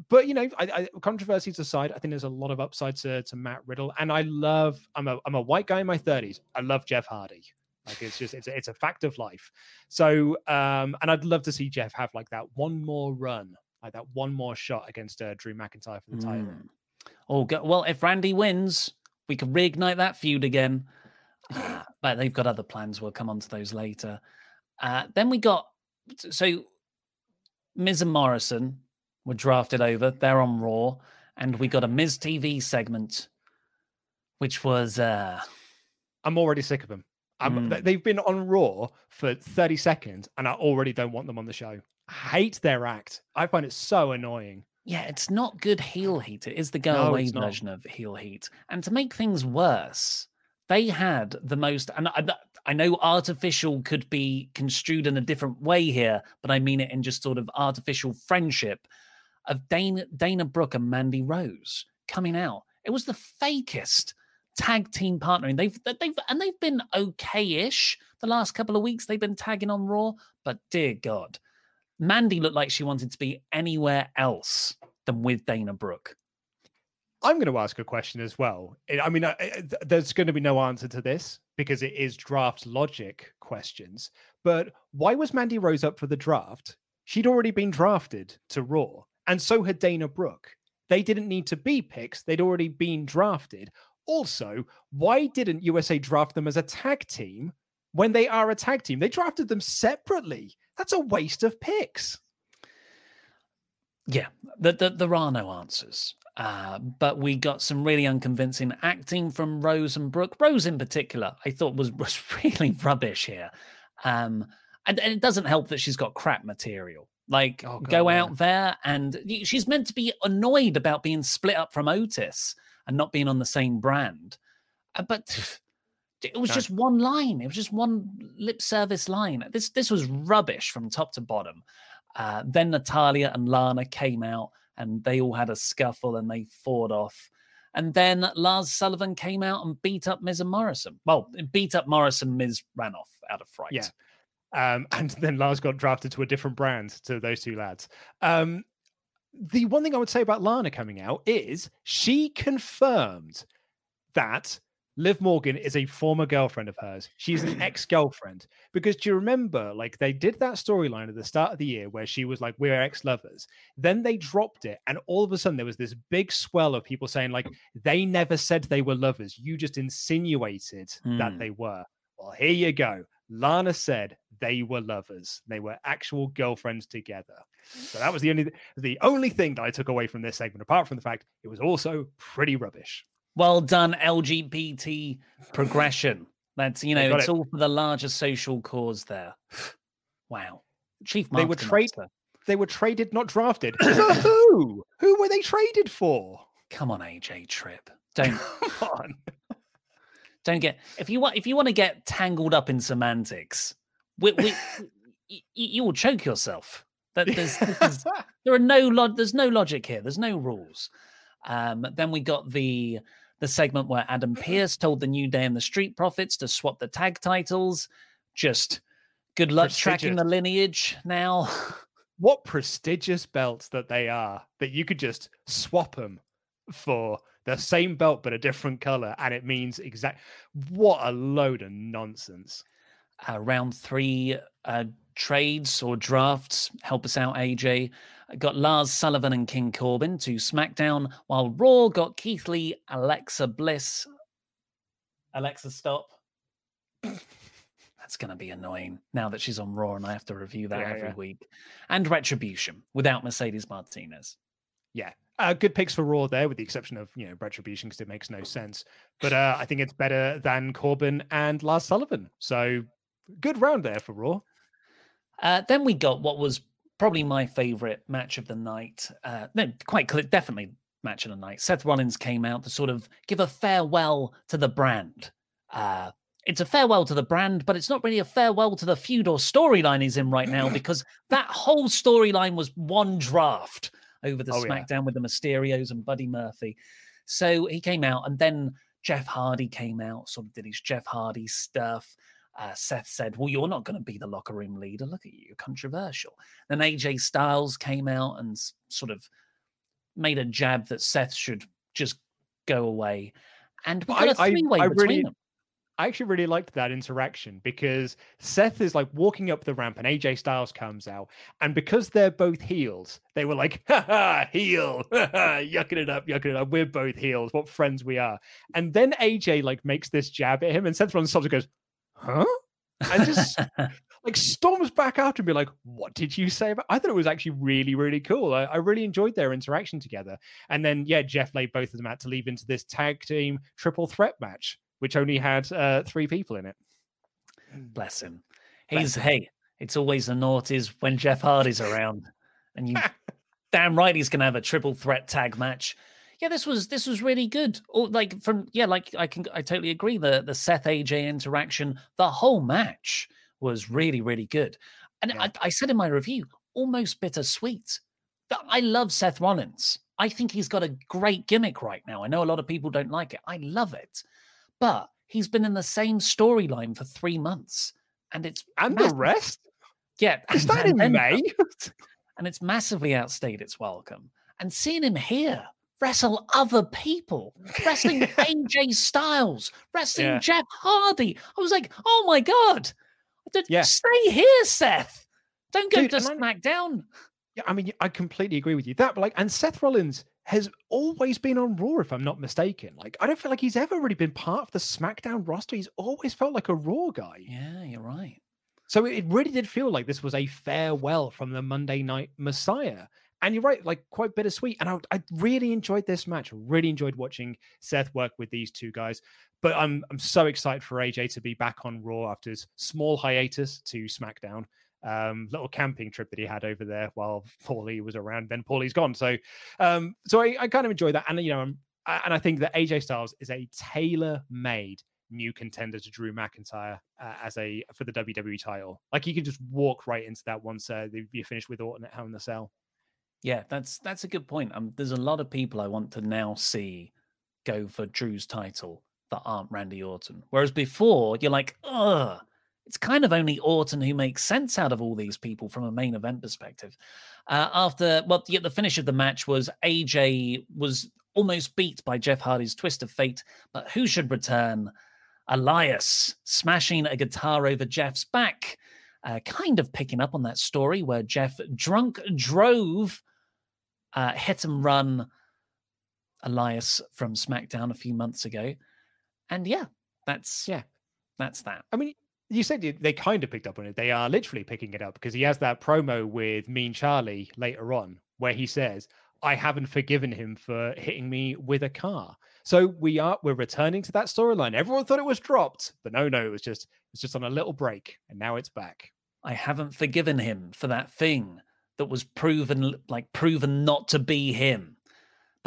Speaker 2: but you know, I, I, controversies aside, I think there's a lot of upside to, to Matt Riddle, and I love. I'm a I'm a white guy in my 30s. I love Jeff Hardy. Like it's just it's a, it's a fact of life. So um, and I'd love to see Jeff have like that one more run, like that one more shot against uh, Drew McIntyre for the title.
Speaker 1: Mm. Oh, go- well, if Randy wins, we can reignite that feud again. But they've got other plans. We'll come on to those later. Uh, then we got so Miz and Morrison were drafted over. They're on Raw, and we got a Miz TV segment, which was uh,
Speaker 2: I'm already sick of them. I'm,
Speaker 1: Mm.
Speaker 2: They've been on Raw for 30 seconds, and I already don't want them on the show. I hate their act. I find it so annoying.
Speaker 1: Yeah, it's not good heel heat. It is the go
Speaker 2: No,
Speaker 1: away version of heel heat. And to make things worse, they had the most, and I, I know artificial could be construed in a different way here, but I mean it in just sort of artificial friendship of Dana, Dana Brooke and Mandy Rose coming out. It was the fakest tag team partnering. They've they've and they've been okay-ish the last couple of weeks. They've been tagging on Raw, but dear God, Mandy looked like she wanted to be anywhere else than with Dana Brooke.
Speaker 2: I'm going to ask a question as well. I mean, there's going to be no answer to this because it is draft logic questions. But why was Mandy Rose up for the draft? She'd already been drafted to Raw, and so had Dana Brooke. They didn't need to be picks, they'd already been drafted. Also, why didn't USA draft them as a tag team when they are a tag team? They drafted them separately. That's a waste of picks.
Speaker 1: Yeah, the, the, there are no answers. Uh, but we got some really unconvincing acting from Rose and Brooke. Rose, in particular, I thought was was really rubbish here. Um, and, and it doesn't help that she's got crap material. Like,
Speaker 2: Oh, God,
Speaker 1: go
Speaker 2: yeah.
Speaker 1: out there and she's meant to be annoyed about being split up from Otis and not being on the same brand. Uh, But it was
Speaker 2: No.
Speaker 1: just one line. It was just one lip service line. This this was rubbish from top to bottom. Uh, then Natalya and Lana came out and they all had a scuffle and they fought off. And then Lars Sullivan came out and beat up Miz and Morrison. Well, beat up Morrison. Miz ran off out of fright.
Speaker 2: Yeah. Um, and then Lars got drafted to a different brand to those two lads. Um, the one thing I would say about Lana coming out is she confirmed that Liv Morgan is a former girlfriend of hers. She's an ex-girlfriend. Because do you remember, like they did that storyline at the start of the year where she was like, "We're ex-lovers." Then they dropped it, and all of a sudden there was this big swell of people saying, like, they never said they were lovers. You just insinuated that
Speaker 1: Hmm.
Speaker 2: they were. Well, here you go. Lana said they were lovers. They were actual girlfriends together. So that was the only the only thing that I took away from this segment, apart from the fact it was also pretty rubbish.
Speaker 1: Well done, LGBT progression. That's you know, it's
Speaker 2: it.
Speaker 1: all for the larger social cause there. Wow. Chief
Speaker 2: They were
Speaker 1: traded.
Speaker 2: they were traded, not drafted. Who? Who were they traded for?
Speaker 1: Come on, AJ Trip. Don't
Speaker 2: Come on.
Speaker 1: Don't get if you want if you want to get tangled up in semantics, we, we, y- y- you will choke yourself. That there's, this is- there are no log there's no logic here. There's no rules. Um, then we got the the segment where Adam Pearce told the New Day and the Street Profits to swap the tag titles. Just good luck tracking the lineage now.
Speaker 2: What prestigious belts that they are that you could just swap them for the same belt but a different color and it means exact what a load of nonsense.
Speaker 1: uh, round three uh, trades or drafts. Help us out, AJ. Got Lars Sullivan and King Corbin to SmackDown, while Raw got Keith Lee, Alexa Bliss. Alexa, stop. That's going to be annoying now that she's on Raw and I have to review that
Speaker 2: Yeah,
Speaker 1: every
Speaker 2: yeah.
Speaker 1: week. And Retribution without Mercedes Martinez.
Speaker 2: Yeah. Uh, good picks for Raw there, with the exception of you know Retribution because it makes no sense. But uh, I think it's better than Corbin and Lars Sullivan. So good round there for Raw.
Speaker 1: Uh, then we got what was probably my favorite match of the night. Uh, no, quite clear, definitely match of the night. Seth Rollins came out to sort of give a farewell to the brand. Uh, it's a farewell to the brand, but it's not really a farewell to the feud or storyline he's in right now because that whole storyline was one draft over the
Speaker 2: Oh, yeah.
Speaker 1: SmackDown with the Mysterios and Buddy Murphy. So he came out, and then Jeff Hardy came out, sort of did his Jeff Hardy stuff. Uh, Seth said, Well, you're not going to be the locker room leader. Look at you, you're controversial. Then AJ Styles came out and sort of made a jab that Seth should just go away. And we got a
Speaker 2: I- I-
Speaker 1: three way between
Speaker 2: really-
Speaker 1: them.
Speaker 2: I actually really liked that interaction because Seth is like walking up the ramp and AJ Styles comes out. And because they're both heels, they were like, ha ha, heel, ha, ha, yucking it up, yucking it up. We're both heels. What friends we are. And then AJ like makes this jab at him and Seth Rollins stops and goes, huh? And just like storms back out and be like, what did you say about? I thought it was actually really, really cool. I, I really enjoyed their interaction together. And then, yeah, Jeff laid both of them out to leave into this tag team triple threat match, which only had uh, three people in it.
Speaker 1: Bless him. He's, hey, it's always the noughties when Jeff Hardy's around. And you damn right he's gonna have a triple threat tag match. Yeah, this was this was really good. Or like from yeah, like I can I totally agree. The the Seth AJ interaction, the whole match was really, really good. And I, I said in my review, almost bittersweet. I love Seth Rollins. I think he's got a great gimmick right now. I know a lot of people don't like it. I love it. But he's been in the same storyline for three months. And it's
Speaker 2: And the rest?
Speaker 1: Yeah.
Speaker 2: Is
Speaker 1: and-
Speaker 2: that
Speaker 1: and
Speaker 2: in May?
Speaker 1: and it's massively outstayed its welcome. And seeing him here wrestle other people, wrestling AJ Styles, wrestling
Speaker 2: Yeah.
Speaker 1: Jeff Hardy, I was like, oh my God.
Speaker 2: Yeah.
Speaker 1: Stay here, Seth. Don't go
Speaker 2: Dude,
Speaker 1: to SmackDown.
Speaker 2: Yeah, I mean, I completely agree with you. That, but like, and Seth Rollins has always been on Raw, if I'm not mistaken. Like, I don't feel like he's ever really been part of the SmackDown roster. He's always felt like a Raw guy.
Speaker 1: Yeah, you're right.
Speaker 2: So it really did feel like this was a farewell from the Monday Night Messiah. And you're right, like quite bittersweet. And I, I really enjoyed this match. Really enjoyed watching Seth work with these two guys. But I'm I'm so excited for AJ to be back on Raw after his small hiatus to SmackDown. Um, little camping trip that he had over there while Paulie was around. Then Paulie's gone, so um, so I, I kind of enjoy that, and you know, I'm, and I think that AJ Styles is a tailor-made new contender to Drew McIntyre uh, as a for the WWE title. Like he can just walk right into that once uh, you finish with Orton at Hell in the Cell.
Speaker 1: Yeah, that's that's a good point. Um, there's a lot of people I want to now see go for Drew's title that aren't Randy Orton. Whereas before, you're like, ugh, it's kind of only Orton who makes sense out of all these people from a main event perspective. Uh, after well, the, the finish of the match was AJ was almost beat by Jeff Hardy's twist of fate, but who should return? Elias smashing a guitar over Jeff's back, uh, kind of picking up on that story where Jeff drunk drove uh, hit and run Elias from SmackDown a few months ago, and yeah, that's yeah, that's that.
Speaker 2: I mean, you said they kind of picked up on it. They are literally picking it up because he has that promo with Mean Charlie later on where he says, "I haven't forgiven him for hitting me with a car." So we are we're returning to that storyline. Everyone thought it was dropped, but no, no, it was just it's just on a little break, and now it's back.
Speaker 1: I haven't forgiven him for that thing that was proven like proven not to be him.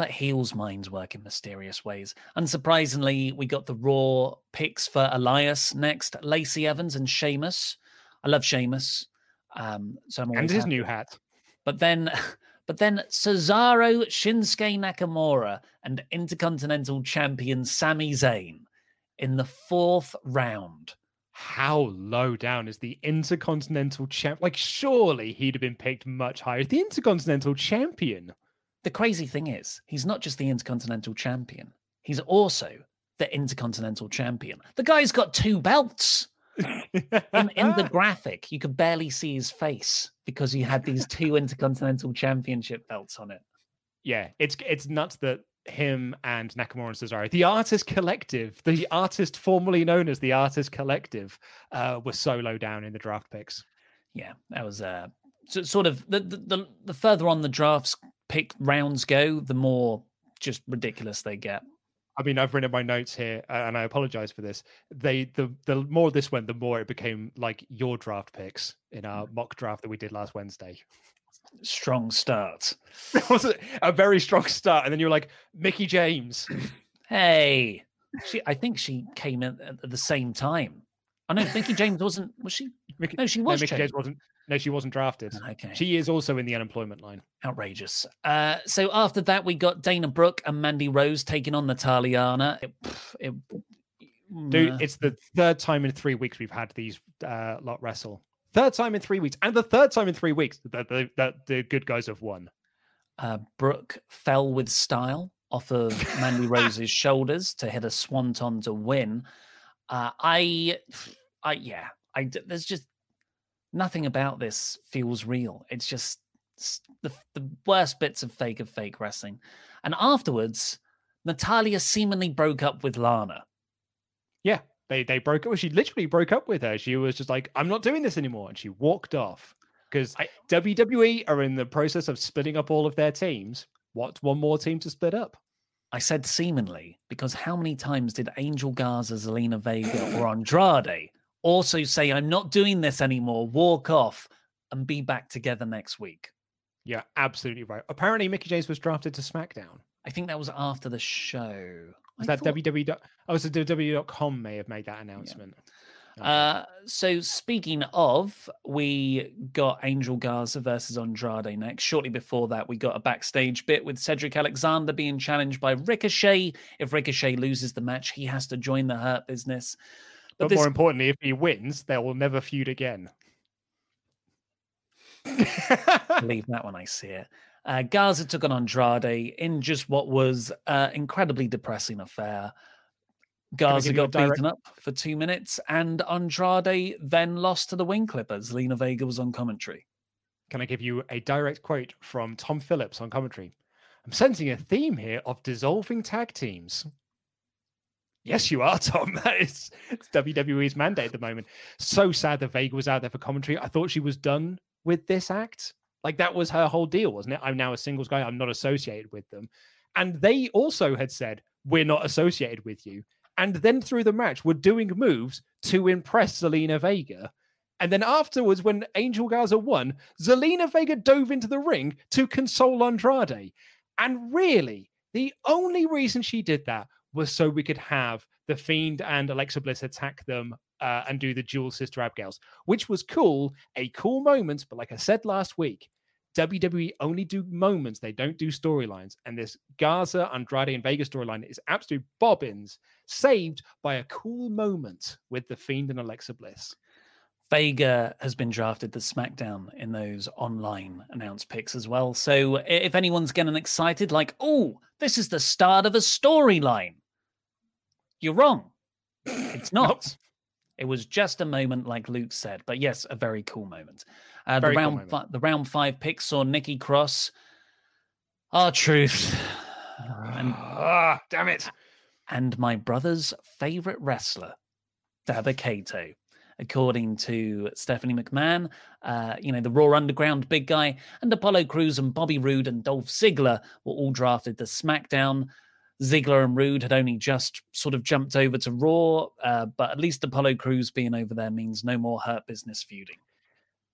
Speaker 1: But heels minds work in mysterious ways. Unsurprisingly, we got the Raw picks for Elias next, Lacey Evans and Sheamus. I love Sheamus. Um, so I'm
Speaker 2: and his happy. new hat.
Speaker 1: But then But then Cesaro, Shinsuke Nakamura, and Intercontinental Champion Sami Zayn in the fourth round.
Speaker 2: How low down is the Intercontinental Champ? Like, surely he'd have been picked much higher. The Intercontinental Champion.
Speaker 1: The crazy thing is, he's not just the Intercontinental Champion, he's also the Intercontinental Champion. The guy's got two belts in, in the graphic, you could barely see his face because he had these two intercontinental championship belts on it.
Speaker 2: Yeah, it's it's nuts that him and Nakamura and Cesaro, the Artist Collective, the artist formerly known as the Artist Collective, uh, were so low down in the draft picks.
Speaker 1: Yeah, that was uh, so, sort of the, the the the further on the drafts pick rounds go, the more just ridiculous they get.
Speaker 2: I mean, I've written my notes here, and I apologize for this. They the the more this went, the more it became like your draft picks in our mm. mock draft that we did last Wednesday.
Speaker 1: Strong start.
Speaker 2: it was a very strong start, and then you're like Mickie James.
Speaker 1: hey, she. I think she came in at the same time. I know Mickie James wasn't. Was she?
Speaker 2: Mickie,
Speaker 1: no, she was.
Speaker 2: No, Mickie James wasn't. No, she wasn't drafted.
Speaker 1: Okay.
Speaker 2: She is also in the unemployment line.
Speaker 1: Outrageous. Uh, so after that, we got Dana Brooke and Mandy Rose taking on Natalya. It, it,
Speaker 2: Dude, uh, it's the third time in three weeks we've had these uh, lot wrestle. Third time in three weeks, and the third time in three weeks that the, the, the, good guys have won.
Speaker 1: Uh, Brooke fell with style off of Mandy Rose's shoulders to hit a swanton to win. Uh, I, I, yeah, I. There's just nothing about this feels real. It's just the, the worst bits of fake of fake wrestling. And afterwards, Natalya seemingly broke up with Lana.
Speaker 2: Yeah, they they broke up. She literally broke up with her. She was just like, "I'm not doing this anymore," and she walked off because WWE are in the process of splitting up all of their teams. What's one more team to split up?
Speaker 1: I said seemingly because how many times did Angel Garza, Zelina Vega, or Andrade also say, I'm not doing this anymore, walk off, and be back together next week.
Speaker 2: Yeah, absolutely right. Apparently, Mickie James was drafted to SmackDown.
Speaker 1: I think that was after the show.
Speaker 2: Was that thought... Oh, so WWE.com may have made that announcement. Yeah.
Speaker 1: Uh, so speaking of, we got Angel Garza versus Andrade next. Shortly before that, we got a backstage bit with Cedric Alexander being challenged by Ricochet. If Ricochet loses the match, he has to join the Hurt Business.
Speaker 2: But, but this... more importantly, if he wins, they will never feud again.
Speaker 1: Believe that when I see it. Uh, Garza took on Andrade in just what was uh, incredibly depressing affair. Garza got direct... beaten up for two minutes, and Andrade then lost to the Wing Clippers. Lena Vega was on commentary.
Speaker 2: Can I give you a direct quote from Tom Phillips on commentary? I'm sensing a theme here of dissolving tag teams. Yes, you are, Tom. That is it's WWE's mandate at the moment. So sad that Vega was out there for commentary. I thought she was done with this act. Like that was her whole deal, wasn't it? I'm now a singles guy. I'm not associated with them. And they also had said, We're not associated with you. And then through the match, were doing moves to impress Zelina Vega. And then afterwards, when Angel Garza won, Zelina Vega dove into the ring to console Andrade. And really, the only reason she did that was so we could have the Fiend and Alexa Bliss attack them uh, and do the dual sister Abigails, which was cool, a cool moment. But like I said last week, WWE only do moments, they don't do storylines. And this Garza, Andrade, and Vega storyline is absolute bobbins, saved by a cool moment with The Fiend and Alexa Bliss.
Speaker 1: Vega has been drafted to SmackDown in those online announced picks as well. So if anyone's getting excited, like, oh, this is the start of a storyline, you're wrong. It's not. It was just a moment, like Luke said, but yes, a very cool moment. Uh, the
Speaker 2: Very cool
Speaker 1: round,
Speaker 2: moment.
Speaker 1: fi- the round five picks saw Nikki Cross, R-Truth, and
Speaker 2: ah, damn it,
Speaker 1: and my brother's favorite wrestler, Dabba-Kato. According to Stephanie McMahon, uh, you know, the Raw Underground big guy, and Apollo Crews and Bobby Roode and Dolph Ziggler were all drafted to SmackDown. Ziggler and Roode had only just sort of jumped over to Raw, uh, but at least Apollo Crews being over there means no more hurt business feuding.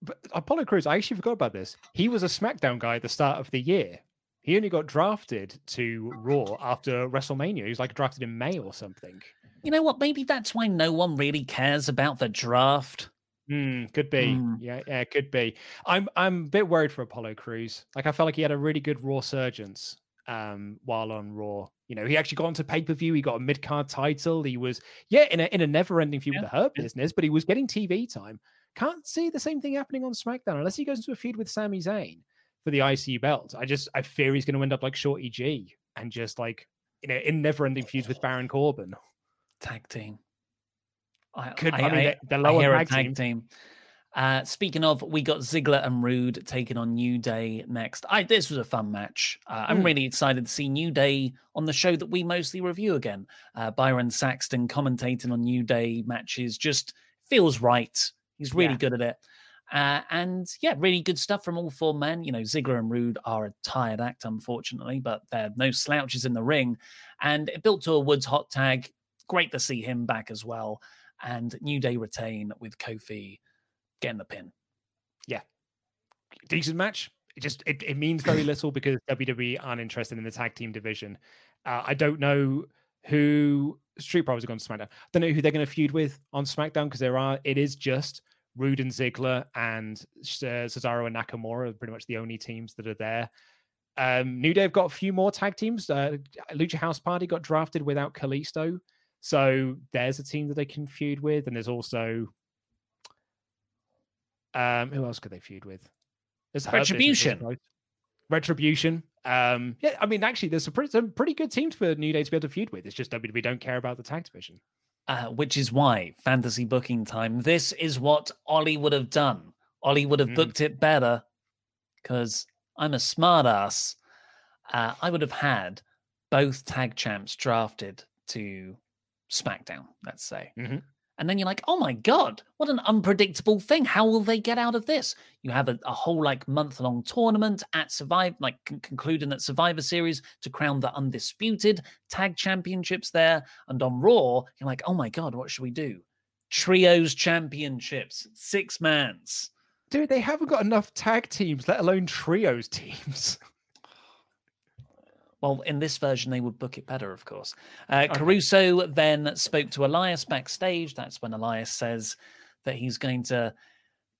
Speaker 2: But Apollo Crews, I actually forgot about this. He was a SmackDown guy at the start of the year. He only got drafted to Raw after WrestleMania. He was like drafted in May or something.
Speaker 1: You know what? Maybe that's why no one really cares about the draft.
Speaker 2: Mm, could be.
Speaker 1: Mm.
Speaker 2: Yeah, yeah, could be. I'm I'm a bit worried for Apollo Crews. Like I felt like he had a really good Raw surgeons um while on Raw. You know, he actually got onto pay-per-view, he got a mid-card title. He was yeah, in a in a never-ending feud with the Hurt business, but he was getting TV time. Can't see the same thing happening on SmackDown unless he goes into a feud with Sami Zayn for the IC belt. I just I fear he's going to end up like Shorty G and just like you know in never-ending feuds with Baron Corbin.
Speaker 1: Tag team. I,
Speaker 2: Could- I mean, the- the lower
Speaker 1: a
Speaker 2: tag
Speaker 1: tag
Speaker 2: team.
Speaker 1: team. Uh, speaking of, we got Ziggler and Roode taking on New Day next. I this was a fun match. Uh, I'm
Speaker 2: Mm.
Speaker 1: really excited to see New Day on the show that we mostly review again. Uh, Byron Saxton commentating on New Day matches just feels right. He's really
Speaker 2: Yeah.
Speaker 1: good at it. Uh, and yeah, really good stuff from all four men. You know, Ziggler and Roode are a tired act, unfortunately, but they're no slouches in the ring. And it built to a Woods hot tag. Great to see him back as well. And New Day retain with Kofi getting the pin.
Speaker 2: yeah, decent match. It just it, it means very little because WWE aren't interested in the tag team division. Uh, I don't know who Street Profits are going to SmackDown. I don't know who they're going to feud with on SmackDown because there are it is just Roode and Ziggler and uh, Cesaro and Nakamura are pretty much the only teams that are there. Um, New Day have got a few more tag teams. Uh, Lucha House Party got drafted without Kalisto, so there's a team that they can feud with, and there's also um, who else could they feud with? There's Business,
Speaker 1: Retribution.
Speaker 2: Retribution. Um, yeah, I mean, actually, there's some pretty, some pretty good teams for New Day to be able to feud with. It's just WWE don't care about the tag division.
Speaker 1: Uh, which is why fantasy booking time. This is what Ollie would have done. Ollie would have
Speaker 2: Mm.
Speaker 1: booked it better because I'm a smartass. Uh, I would have had both tag champs drafted to SmackDown, let's say.
Speaker 2: Mhm.
Speaker 1: And then you're like, oh my God, what an unpredictable thing. How will they get out of this? You have a, a whole like month long tournament at Survive, like con- concluding that Survivor Series to crown the undisputed tag championships there. And on Raw, you're like, oh my God, what should we do? Trios championships, six mans.
Speaker 2: Dude, they haven't got enough tag teams, let alone trios teams.
Speaker 1: Well, in this version, they would book it better, of course. Uh,
Speaker 2: Okay.
Speaker 1: Caruso then spoke to Elias backstage. That's when Elias says that he's going to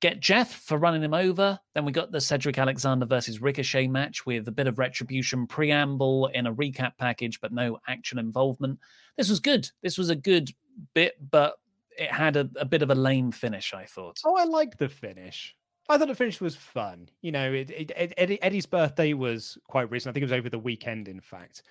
Speaker 1: get Jeff for running him over. Then we got the Cedric Alexander versus Ricochet match with a bit of retribution preamble in a recap package, but no actual involvement. This was good. This was a good bit, but it had a, a bit of a lame finish, I thought.
Speaker 2: Oh, I like the finish. I thought the finish was fun. You know, it, it, Eddie, Eddie's birthday was quite recent. I think it was over the weekend, in fact.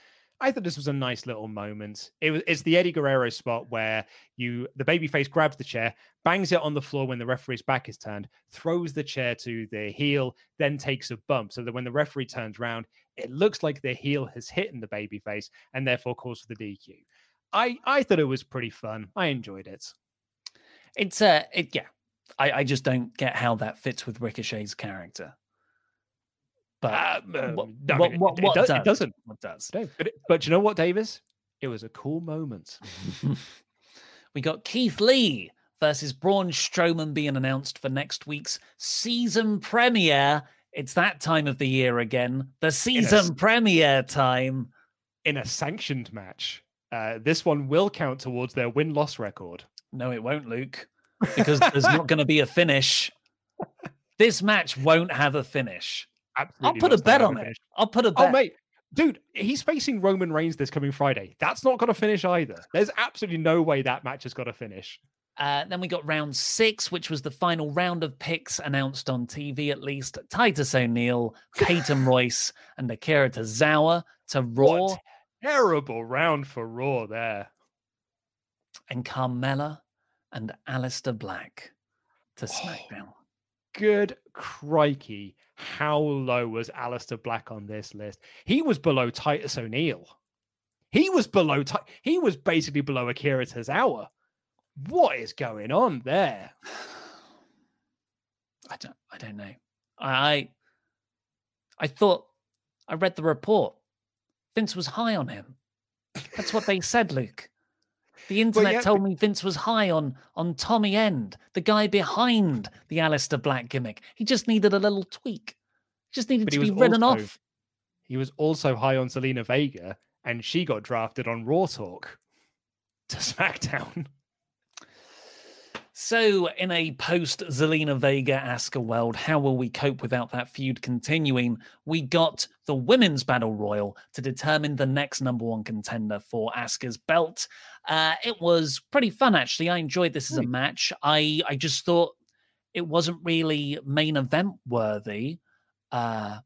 Speaker 2: I thought this was a nice little moment. It was it's the Eddie Guerrero spot where you the babyface grabs the chair, bangs it on the floor when the referee's back is turned, throws the chair to the heel, then takes a bump. So that when the referee turns round, it looks like the heel has hit in the babyface and therefore calls for the DQ. I I thought it was pretty fun. I enjoyed it.
Speaker 1: It's uh it yeah. I, I just don't get how that fits with Ricochet's character. But what,
Speaker 2: I mean,
Speaker 1: what,
Speaker 2: it,
Speaker 1: what
Speaker 2: it, do-
Speaker 1: does?
Speaker 2: it doesn't.
Speaker 1: What does?
Speaker 2: No, but, it- but you know what, Davis? It was a cool moment.
Speaker 1: we got Keith Lee versus Braun Strowman being announced for next week's season premiere. It's that time of the year again, the season premiere time.
Speaker 2: In a sanctioned match. Uh, this one will count towards their win loss record.
Speaker 1: No, it won't, Luke, because there's not going to be a finish. This match won't have a finish.
Speaker 2: Absolutely
Speaker 1: I'll put a bet on it.
Speaker 2: finish.
Speaker 1: I'll put a bet.
Speaker 2: Oh, mate. Dude, he's facing Roman Reigns this coming Friday. That's not going to finish either. There's absolutely no way that match has got to finish.
Speaker 1: Uh, then we got round six, which was the final round of picks announced on TV at least. Titus O'Neil, Peyton Royce, and Akira Tozawa to Raw.
Speaker 2: What terrible round for Raw there.
Speaker 1: And Carmella and Aleister Black to oh, SmackDown.
Speaker 2: Good crikey. How low was Aleister Black on this list? He was below Titus O'Neil. He was below, he was basically below Akira Tozawa. What is going on there?
Speaker 1: I don't I don't know. I, I thought I read the report. Vince was high on him. That's what they said, Luke. The internet
Speaker 2: yeah,
Speaker 1: told me Vince was high on on Tommy End, the guy behind the Aleister Black gimmick. He just needed a little tweak. Just needed
Speaker 2: But
Speaker 1: to be written
Speaker 2: also-
Speaker 1: off.
Speaker 2: He was also high on Zelina Vega, and she got drafted on Raw Talk to SmackDown.
Speaker 1: So, in a post Zelina Vega Asuka world, how will we cope without that feud continuing? We got the women's battle royal to determine the next number one contender for Asuka's belt. Uh, it was pretty fun, actually. I enjoyed this as a match. I I just thought it wasn't really main event worthy. Uh,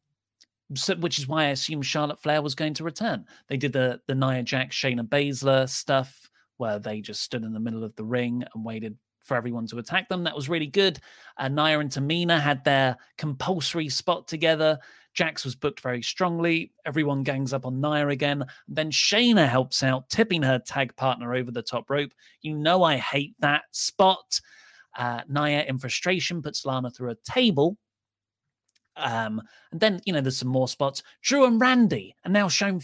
Speaker 1: so, which is why I assumed Charlotte Flair was going to return. They did the the Nia Jax Shayna Baszler stuff where they just stood in the middle of the ring and waited for everyone to attack them. That was really good. Uh, Nia and Tamina had their compulsory spot together. Jax was booked very strongly. Everyone gangs up on Nia again. Then Shayna helps out, tipping her tag partner over the top rope. You know I hate that spot. Uh, Nia, in frustration, puts Lana through a table. Um, and then, you know, there's some more spots. Drew and Randy are now shown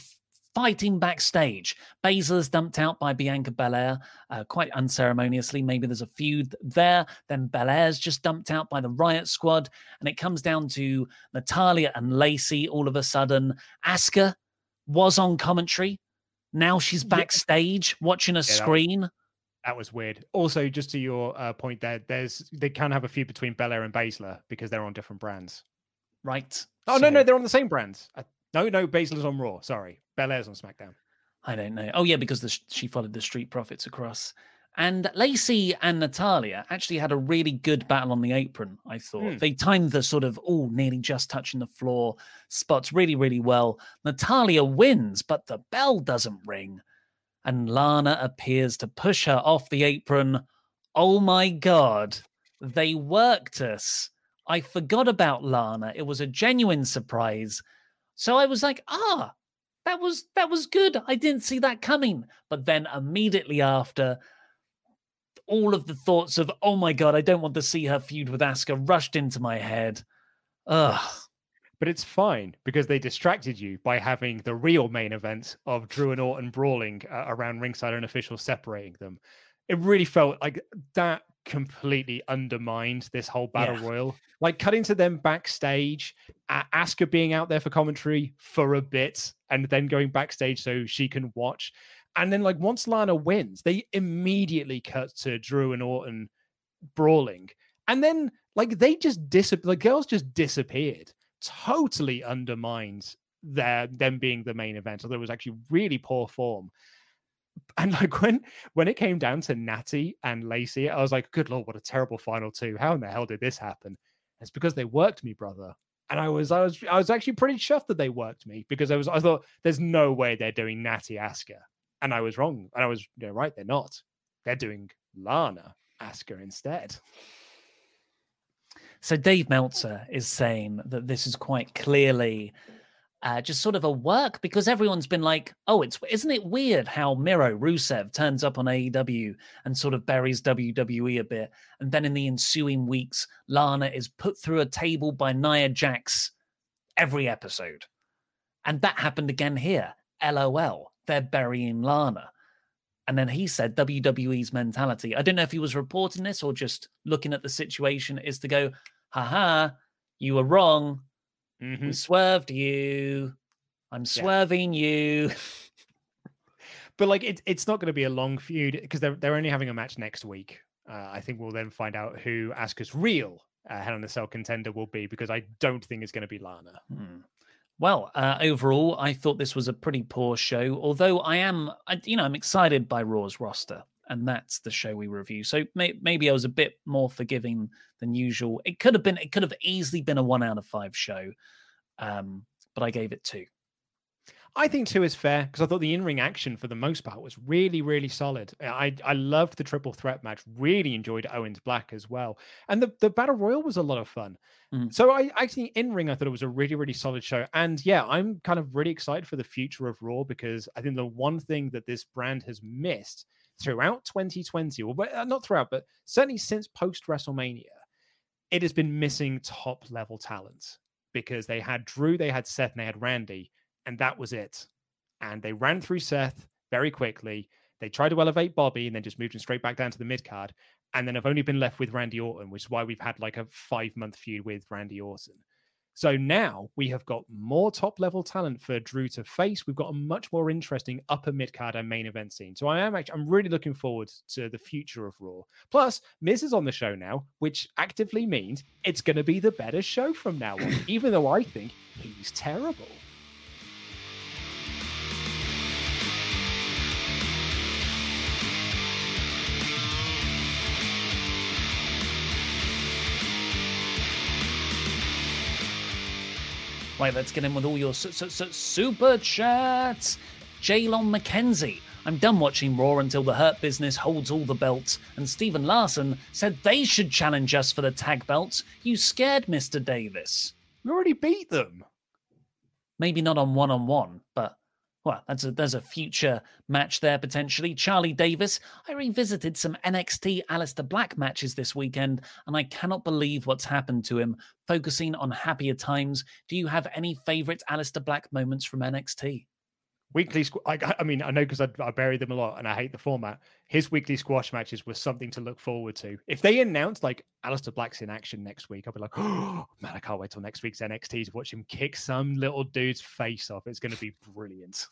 Speaker 1: fighting backstage. Baszler's dumped out by Bianca Belair uh, quite unceremoniously. Maybe there's a feud there. Then Belair's just dumped out by the Riot Squad. And it comes down to Natalya and Lacey all of a sudden. Asuka was on commentary. Now she's backstage watching a
Speaker 2: that was-
Speaker 1: screen.
Speaker 2: That was weird. Also, just to your uh, point there, there's they can have a feud between Belair and Baszler because they're on different brands.
Speaker 1: Right.
Speaker 2: Oh no,
Speaker 1: So-
Speaker 2: no, they're on the same brands. Uh, no, no, Baszler's on Raw. Sorry, Belair's on SmackDown.
Speaker 1: I don't know. Oh yeah, because the, she followed the Street Profits across. And Lacey and Natalya actually had a really good battle on the apron. I thought
Speaker 2: Hmm.
Speaker 1: they timed the sort of oh, nearly just touching the floor spots really, really well. Natalya wins, but the bell doesn't ring, and Lana appears to push her off the apron. Oh my god, they worked us. I forgot about Lana. It was a genuine surprise. So I was like, ah, that was that was good. I didn't see that coming. But then immediately after, all of the thoughts of, oh my god, I don't want to see her feud with Asuka rushed into my head. Ugh.
Speaker 2: But it's fine because they distracted you by having the real main event of Drew and Orton brawling uh, around ringside and officials separating them. It really felt like that completely undermined this whole battle
Speaker 1: Yeah.
Speaker 2: royal. Like cutting to them backstage, uh, Asuka being out there for commentary for a bit, and then going backstage so she can watch. And then, like once Lana wins, they immediately cut to Drew and Orton brawling, and then like they just disappeared. The girls just disappeared. Totally undermined their them being the main event. So there was actually really poor form. And like when when it came down to Natty and Lacey, I was like, "Good lord, what a terrible final two! How in the hell did this happen?" It's because they worked me, brother. And I was I was I was actually pretty chuffed that they worked me because I was I thought there's no way they're doing Natty Asuka, and I was wrong. And I was you know, right, they're not. They're doing Lana Asuka instead.
Speaker 1: So Dave Meltzer is saying that this is quite clearly uh, just sort of a work because everyone's been like, "Oh, it's isn't it weird how Miro Rusev turns up on AEW and sort of buries WWE a bit, and then in the ensuing weeks, Lana is put through a table by Nia Jax every episode, and that happened again here. LOL, they're burying Lana." And then he said WWE's mentality. I don't know if he was reporting this or just looking at the situation is to go, haha, you were wrong.
Speaker 2: Mm-hmm.
Speaker 1: We swerved you. I'm swerving you.
Speaker 2: but like it, it's not going to be a long feud because they're they're only having a match next week. Uh, I think we'll then find out who Asuka's real uh, Hell in a Cell contender will be because I don't think it's going to be Lana.
Speaker 1: Hmm. Well, uh, overall, I thought this was a pretty poor show. Although I am, I, you know, I'm excited by Raw's roster, and that's the show we review. So may, maybe I was a bit more forgiving than usual. It could have been, it could have easily been a one out of five show, um, but I gave it two.
Speaker 2: I think two is fair because I thought the in-ring action for the most part was really, really solid. I I loved the triple threat match. Really enjoyed Owens Black as well, and the the battle royal was a lot of fun.
Speaker 1: Mm.
Speaker 2: So I actually in-ring I thought it was a really, really solid show. And yeah, I'm kind of really excited for the future of Raw because I think the one thing that this brand has missed throughout 2020, or not throughout, but certainly since post WrestleMania, it has been missing top level talent because they had Drew, they had Seth, and they had Randy and that was it. And they ran through Seth very quickly. They tried to elevate Bobby and then just moved him straight back down to the mid card. And then I've only been left with Randy Orton, which is why we've had like a five month feud with Randy Orton. So now we have got more top level talent for Drew to face. We've got a much more interesting upper mid card and main event scene. So I am actually I'm really looking forward to the future of Raw. Plus, Miz is on the show now, which actively means it's going to be the better show from now on, even though I think he's terrible.
Speaker 1: Right, let's get in with all your su- su- su- super chats. Jaylon McKenzie. I'm done watching Raw until the Hurt Business holds all the belts, and Stephen Larson said they should challenge us for the tag belts. You scared, Mr. Davis.
Speaker 2: We already beat them.
Speaker 1: Maybe not on one on one, but well, that's a, there's a future match there potentially. Charlie Davis. I revisited some NXT Aleister Black matches this weekend, and I cannot believe what's happened to him. Focusing on happier times. Do you have any favorite Aleister Black moments from NXT?
Speaker 2: Weekly squ- I, I mean i know because I, I bury them a lot and i hate the format his weekly squash matches were something to look forward to if they announced like Aleister Black's in action next week i'll be like oh man i can't wait till next week's nxt to watch him kick some little dude's face off it's going to be brilliant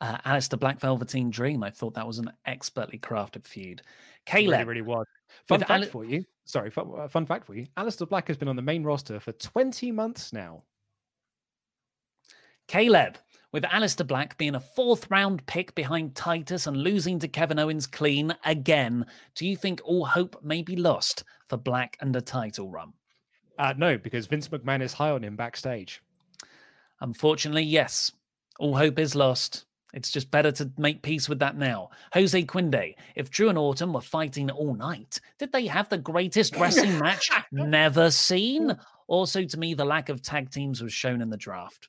Speaker 1: uh, Aleister Black Velveteen Dream. I thought that was an expertly crafted feud. Caleb,
Speaker 2: really, really was. Fun fact
Speaker 1: Ali-
Speaker 2: for you. Sorry, fun, uh, fun fact for you. Aleister Black has been on the main roster for 20 months now.
Speaker 1: Caleb, with Aleister Black being a fourth round pick behind Titus and losing to Kevin Owens clean again, do you think all hope may be lost for Black and a title run?
Speaker 2: Uh, no, because Vince McMahon is high on him backstage.
Speaker 1: Unfortunately, yes. All hope is lost. It's just better to make peace with that now. Jose Quinde, if Drew and Autumn were fighting all night, did they have the greatest wrestling match never seen? Also, to me, the lack of tag teams was shown in the draft.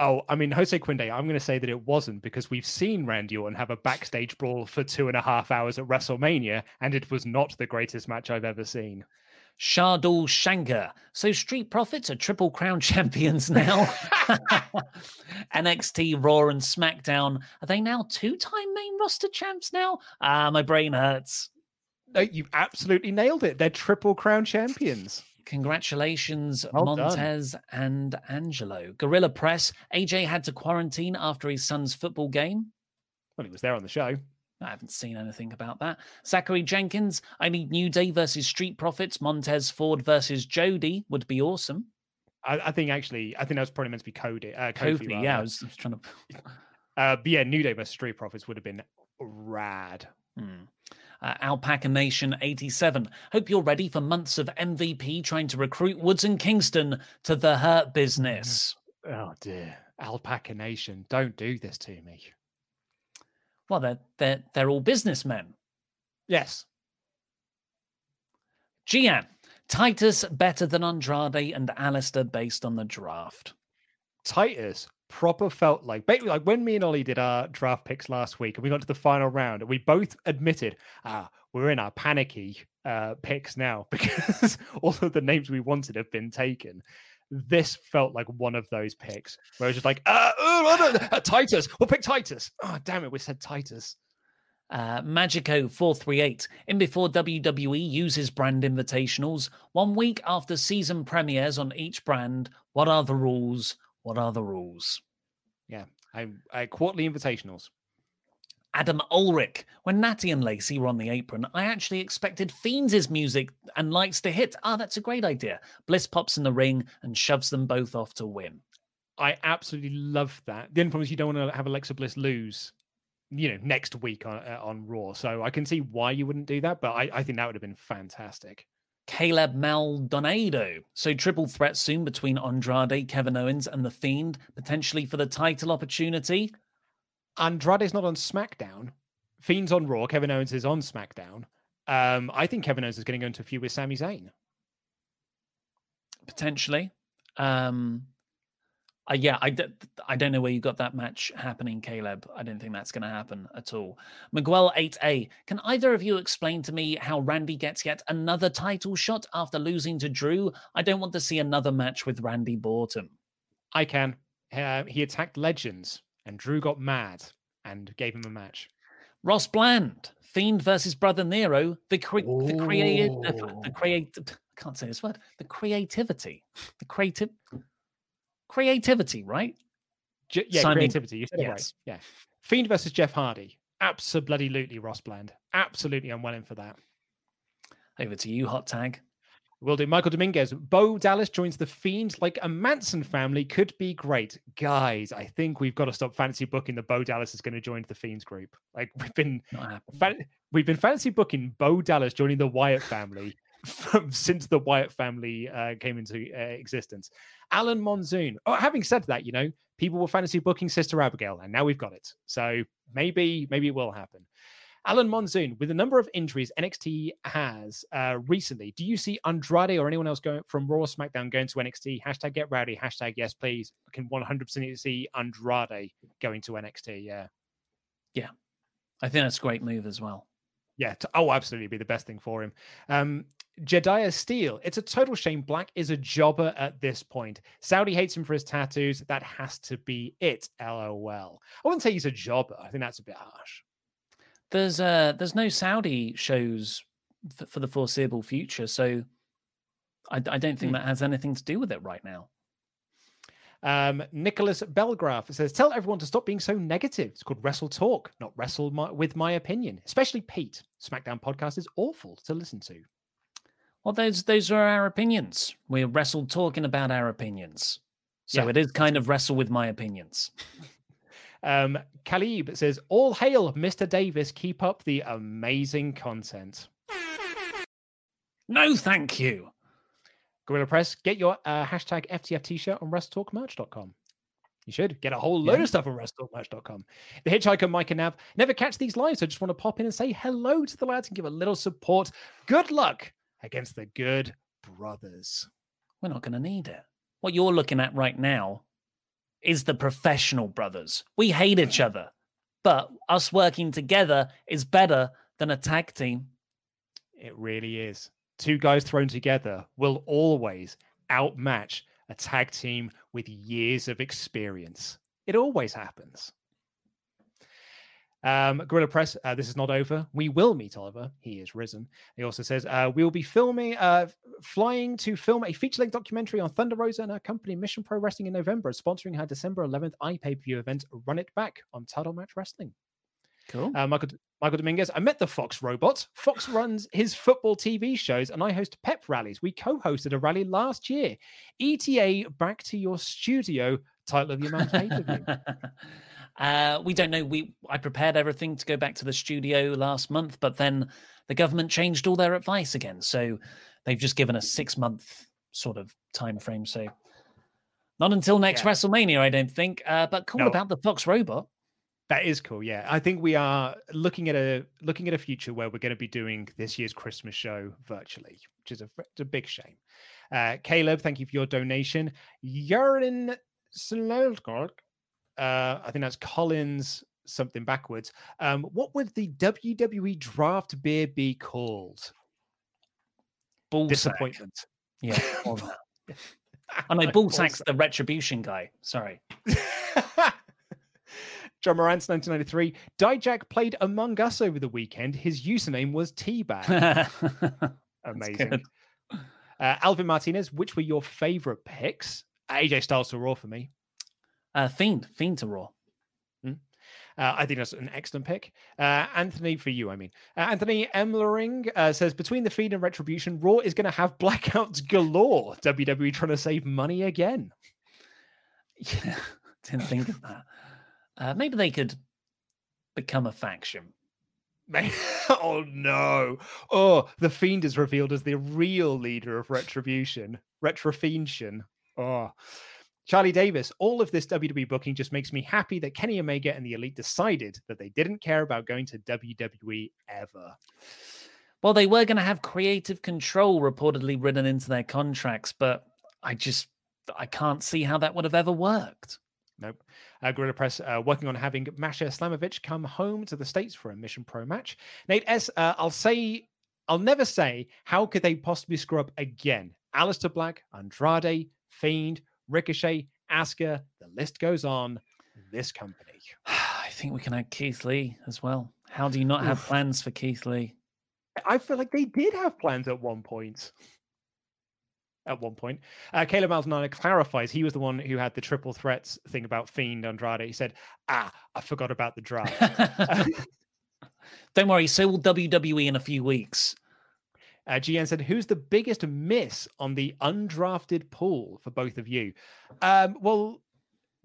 Speaker 2: Oh, I mean, Jose Quinde, I'm going to say that it wasn't because we've seen Randy Orton have a backstage brawl for two and a half hours at WrestleMania, and it was not the greatest match I've ever seen.
Speaker 1: Shardul Shankar. So Street Profits are Triple Crown champions now. NXT, Raw, and SmackDown. Are they now two-time main roster champs now? Ah, my brain hurts.
Speaker 2: No, you absolutely nailed it. They're Triple Crown champions.
Speaker 1: Congratulations,
Speaker 2: Well done.
Speaker 1: Montez and Angelo. Gorilla Press. AJ had to quarantine after his son's football game.
Speaker 2: Well, he was there on the show.
Speaker 1: I haven't seen anything about that. Zachary Jenkins. I need New Day versus Street Profits. Montez Ford versus Jody would be awesome.
Speaker 2: I, I think actually, I think that was probably meant to be Cody. Uh, Kofi,
Speaker 1: Kofi, yeah, I was, I was trying to.
Speaker 2: Uh, but yeah, New Day versus Street Profits would have been rad.
Speaker 1: Hmm. Uh, Alpaca Nation 87. Hope you're ready for months of MVP trying to recruit Woods and Kingston to the Hurt business.
Speaker 2: Oh dear, Alpaca Nation, don't do this to me.
Speaker 1: Well, they're they're they're all businessmen.
Speaker 2: Yes,
Speaker 1: Gian, Titus better than Andrade and Aleister based on the draft.
Speaker 2: Titus proper felt like basically like when me and Ollie did our draft picks last week and we got to the final round and we both admitted ah we're in our panicky uh picks now because all of the names we wanted have been taken. This felt like one of those picks where it was just like uh, uh, uh, Titus we'll pick Titus. Oh damn it we said Titus.
Speaker 1: Uh, Magico438, in before WWE uses brand invitationals, one week after season premieres on each brand, what are the rules? What are the rules?
Speaker 2: Yeah, I, I quarterly invitationals.
Speaker 1: Adam Ulrich. When Natty and Lacey were on the apron, I actually expected Fiends' music and lights to hit. Ah, that's a great idea. Bliss pops in the ring and shoves them both off to win.
Speaker 2: I absolutely love that. The only problem is you don't want to have Alexa Bliss lose, you know, next week on uh, on Raw. So I can see why you wouldn't do that, but I, I think that would have been fantastic.
Speaker 1: Caleb Maldonado. So triple threat soon between Andrade, Kevin Owens, and The Fiend, potentially for the title opportunity.
Speaker 2: Andrade's not on SmackDown. Fiend's on Raw. Kevin Owens is on SmackDown. Um, I think Kevin Owens is going to go into a feud with Sami Zayn.
Speaker 1: Potentially. Um, uh, yeah, I d- I don't know where you got that match happening, Caleb. I don't think that's going to happen at all. Miguel 8A, can either of you explain to me how Randy gets yet another title shot after losing to Drew? I don't want to see another match with Randy Borton.
Speaker 2: I can. Uh, he attacked Legends, and Drew got mad and gave him a match.
Speaker 1: Ross Bland, Fiend versus Brother Nero, the cre- the creative, the create. I can't say this word. The creativity, the creative creativity, right?
Speaker 2: J- yeah, creativity. You said it
Speaker 1: Yes.
Speaker 2: right. Yeah. Fiend versus Jeff Hardy. Absolutely, Ross Bland. Absolutely, I'm well in for that.
Speaker 1: Over to you, hot tag.
Speaker 2: Will do. Michael Dominguez. Bo Dallas joins the Fiend like a Manson family. Could be great. Guys, I think we've got to stop fancy booking that Bo Dallas is going to join the Fiends group. Like we've been fan- we've been fancy booking Bo Dallas joining the Wyatt family from since the Wyatt family uh, came into uh, existence. Alan Monsoon. Oh, having said that, you know, people were fantasy booking Sister Abigail, and now we've got it. So maybe, maybe it will happen. Alan Monsoon, with the number of injuries NXT has uh, recently, do you see Andrade or anyone else going from Raw or SmackDown going to NXT? Hashtag get rowdy. Hashtag yes, please. I can 100% see Andrade going to NXT. Yeah.
Speaker 1: Yeah. I think that's a great move as well.
Speaker 2: Yeah. t- oh, absolutely. Be the best thing for him. Um, Jediah Steele. It's a total shame. Black is a jobber at this point. Saudi hates him for his tattoos. That has to be it. LOL. I wouldn't say he's a jobber. I think that's a bit harsh.
Speaker 1: There's uh there's no Saudi shows f- for the foreseeable future, so I, I don't think
Speaker 2: Hmm.
Speaker 1: that has anything to do with it right now.
Speaker 2: Um, Nicholas Belgraph says, "Tell everyone to stop being so negative. It's called Wrestle Talk, not Wrestle my, with my opinion. Especially Pete. SmackDown podcast is awful to listen to.
Speaker 1: Well, those those are our opinions. We're wrestled talking about our opinions, so
Speaker 2: Yeah.
Speaker 1: it is kind of wrestle with my opinions.
Speaker 2: Um, Khalib says, "All hail, Mr. Davis. Keep up the amazing content."
Speaker 1: No, thank you.
Speaker 2: Gorilla Press, get your uh, hashtag FTF t-shirt on WrestleTalkMerch.com. You should get a whole load
Speaker 1: Yeah.
Speaker 2: of stuff on WrestleTalkMerch.com. The Hitchhiker, Mike and Nav, never catch these lives, so just want to pop in and say hello to the lads and give a little support. Good luck against the Good Brothers.
Speaker 1: We're not going to need it. What you're looking at right now is the professional brothers. We hate each mm. other, but us working together is better than a tag team.
Speaker 2: It really is. Two guys thrown together will always outmatch a tag team with years of experience. It always happens. Um, Gorilla Press, uh, this is not over. We will meet Oliver. He is risen. He also says, uh, we will be filming, uh, flying to film a feature length documentary on Thunder Rosa and her company Mission Pro Wrestling in November, sponsoring her December 11th iPay per view event, Run It Back on Title Match Wrestling.
Speaker 1: Cool.
Speaker 2: Uh, Michael, Michael Dominguez, I met the Fox robot. Fox runs his football TV shows, and I host pep rallies. We co hosted a rally last year. ETA, back to your studio. Title of the amount pay per view.
Speaker 1: Uh, we don't know. We I prepared everything to go back to the studio last month, but then the government changed all their advice again. So they've just given a six month sort of time frame. So not until next
Speaker 2: Yeah.
Speaker 1: WrestleMania, I don't think. Uh, but cool
Speaker 2: No.
Speaker 1: about the Fox robot.
Speaker 2: That is cool. Yeah, I think we are looking at a looking at a future where we're going to be doing this year's Christmas show virtually, which is a, it's a big shame. Uh, Caleb, thank you for your donation. Yarin Slolgorg, uh, I think that's Collins something backwards. Um, what would the WWE draft beer be called?
Speaker 1: Ball
Speaker 2: Disappointment.
Speaker 1: Yeah. all that. oh no, Bullsack's the retribution guy. Sorry.
Speaker 2: John Morant's 1993. Dijak played Among Us over the weekend. His username was Teabag. Amazing. Uh, Alvin Martinez, which were your favorite picks? AJ Styles to Raw for me.
Speaker 1: Uh, Fiend, Fiend to Raw.
Speaker 2: Mm. Uh, I think that's an excellent pick. Uh, Anthony, for you, I mean. Uh, Anthony Emlering uh, says between the feed and retribution, Raw is going to have blackouts galore. WWE trying to save money again.
Speaker 1: Yeah, didn't think of that. Uh, maybe they could become a faction.
Speaker 2: oh no! Oh, the fiend is revealed as the real leader of retribution. Retrofiension. Oh. Charlie Davis, all of this WWE booking just makes me happy that Kenny Omega and the Elite decided that they didn't care about going to WWE ever.
Speaker 1: Well, they were going to have creative control reportedly written into their contracts, but I just I can't see how that would have ever worked.
Speaker 2: Nope. Uh, Gorilla Press uh, working on having Masha Slamovich come home to the States for a Mission Pro match. Nate S, uh, I'll say, I'll never say, how could they possibly screw up again? Aleister Black, Andrade, Fiend, Ricochet, Asuka, the list goes on. This company.
Speaker 1: I think we can add Keith Lee as well. How do you not have
Speaker 2: Oof.
Speaker 1: plans for Keith Lee?
Speaker 2: I feel like they did have plans at one point. At one point, uh, Caleb Maldonado clarifies he was the one who had the triple threats thing about Fiend Andrade. He said, "Ah, I forgot about the draft."
Speaker 1: Don't worry, so will WWE in a few weeks.
Speaker 2: Uh, GN said, "Who's the biggest miss on the undrafted pool for both of you?" Um, well,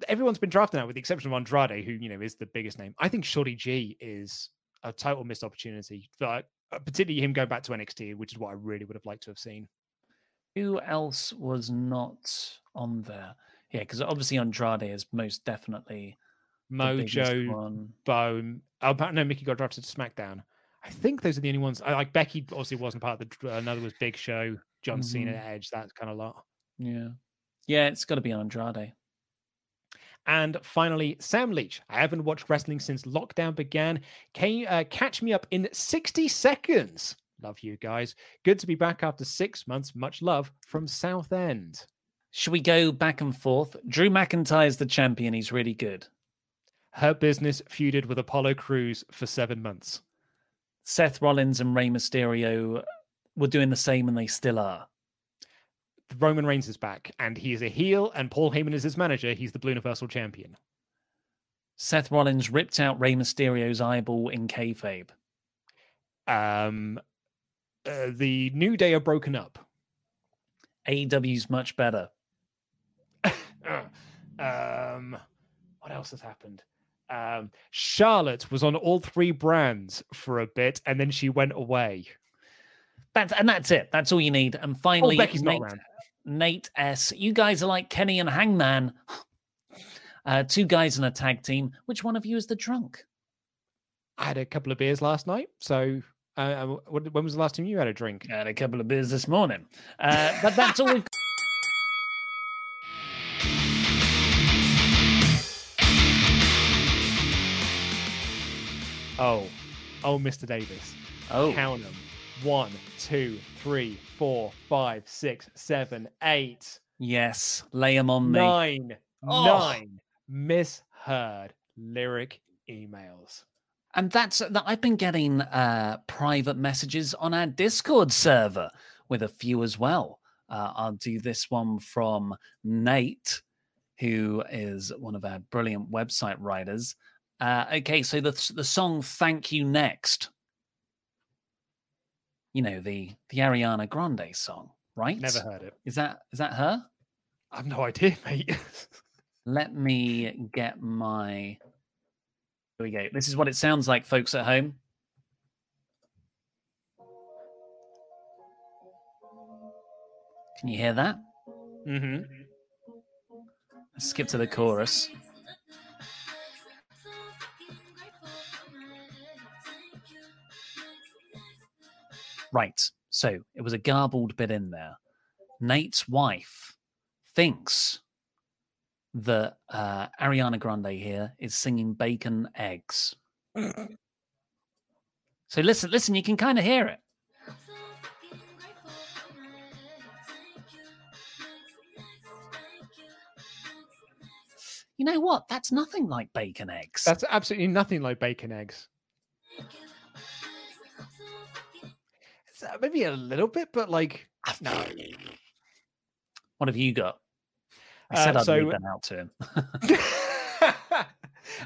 Speaker 2: everyone's been drafted now, with the exception of Andrade, who you know is the biggest name. I think Shorty G is a total missed opportunity, but uh, particularly him going back to NXT, which is what I really would have liked to have seen.
Speaker 1: Who else was not on there? Yeah, because obviously Andrade is most definitely the
Speaker 2: Mojo,
Speaker 1: one.
Speaker 2: Bone. Oh, but no, Mickie got drafted to SmackDown. I think those are the only ones. I like Becky. Obviously, wasn't part of the. Another was Big Show, John Cena,
Speaker 1: Mhm.
Speaker 2: Edge. That kind of lot.
Speaker 1: Yeah, yeah, it's got to be Andrade.
Speaker 2: And finally, Sam Leach. I haven't watched wrestling since lockdown began. Can you uh, catch me up in 60 seconds? Love you guys. Good to be back after six months. Much love from Southend.
Speaker 1: Should we go back and forth? Drew McIntyre's the champion. He's really good.
Speaker 2: Hurt Business feuded with Apollo Crews for seven months.
Speaker 1: Seth Rollins and Rey Mysterio were doing the same, and they still are.
Speaker 2: Roman Reigns is back, and he is a heel, and Paul Heyman is his manager. He's the Blue Universal Champion.
Speaker 1: Seth Rollins ripped out Rey Mysterio's eyeball in kayfabe.
Speaker 2: Um, uh, the New Day are broken up.
Speaker 1: AEW's much better.
Speaker 2: um, what else has happened? Um, Charlotte was on all three brands for a bit, and then she went away.
Speaker 1: That's, and that's it. That's all you need. And finally,
Speaker 2: Oh, Becky's not
Speaker 1: Nate,
Speaker 2: around.
Speaker 1: Nate S. You guys are like Kenny and Hangman. Uh, two guys in a tag team. Which one of you is the drunk?
Speaker 2: I had a couple of beers last night, so uh, uh, when when was the last time you had a drink?
Speaker 1: I had a couple of beers this morning. Uh, but that's all we've
Speaker 2: Oh, oh, Mr. Davis.
Speaker 1: Oh.
Speaker 2: Count them. One, two, three, four, five, six, seven, eight,
Speaker 1: Yes, lay them on me.
Speaker 2: nine,
Speaker 1: Oh.
Speaker 2: nine misheard lyric emails.
Speaker 1: And that's that. I've been getting uh, private messages on our Discord server with a few as well. Uh, I'll do this one from Nate, who is one of our brilliant website writers. Uh, okay, so the the song "Thank You Next," you know the the Ariana Grande song, right?
Speaker 2: Never heard it.
Speaker 1: Is that is that her?
Speaker 2: I have no idea, mate.
Speaker 1: Let me get my. Here we go. This is what it sounds like, folks at home. Can you hear that?
Speaker 2: mm-hmm.
Speaker 1: Let's skip to the chorus. Right. So it was a garbled bit in there. Nate's wife thinks that uh, Ariana Grande here is singing bacon eggs. so listen, listen, you can kind of hear it. You know what? That's nothing like bacon eggs.
Speaker 2: That's absolutely nothing like bacon eggs. Uh, maybe a little bit, but like no.
Speaker 1: What have you got? I said
Speaker 2: Uh,
Speaker 1: I'd
Speaker 2: so-
Speaker 1: read that out to him.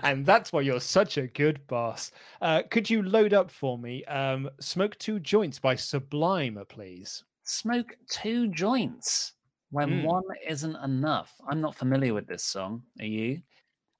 Speaker 2: and that's why you're such a good boss. Uh, could you load up for me um, "Smoke Two Joints" by Sublime, please?
Speaker 1: Smoke two joints when
Speaker 2: Mm.
Speaker 1: one isn't enough. I'm not familiar with this song. Are you?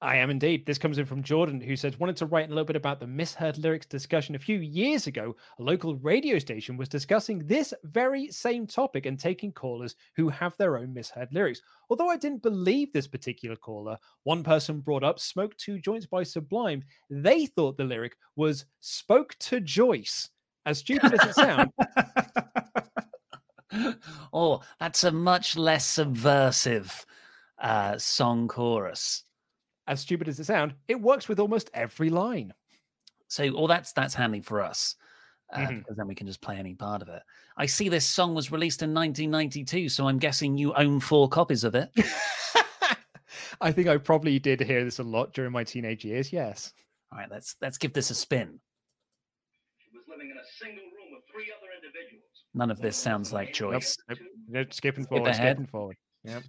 Speaker 2: I am indeed. This comes in from Jordan, who says, wanted to write a little bit about the misheard lyrics discussion. A few years ago, a local radio station was discussing this very same topic and taking callers who have their own misheard lyrics. Although I didn't believe this particular caller, one person brought up Smoke Two Joints by Sublime. They thought the lyric was Spoke to Joyce. As stupid as it sounds,
Speaker 1: oh, that's a much less subversive uh, song chorus.
Speaker 2: As stupid as it sounds, it works with almost every line.
Speaker 1: So, well, that's that's handy for us uh,
Speaker 2: Mhm.
Speaker 1: because then we can just play any part of it. I see this song was released in 1992, so I'm guessing you own four copies of it.
Speaker 2: I think I probably did hear this a lot during my teenage years. Yes.
Speaker 1: All right, let's let's give this a spin. None of this sounds like
Speaker 2: Nope,
Speaker 1: Joyce.
Speaker 2: nope, nope, skipping
Speaker 1: Skip
Speaker 2: forward,
Speaker 1: ahead.
Speaker 2: skipping forward. Yep.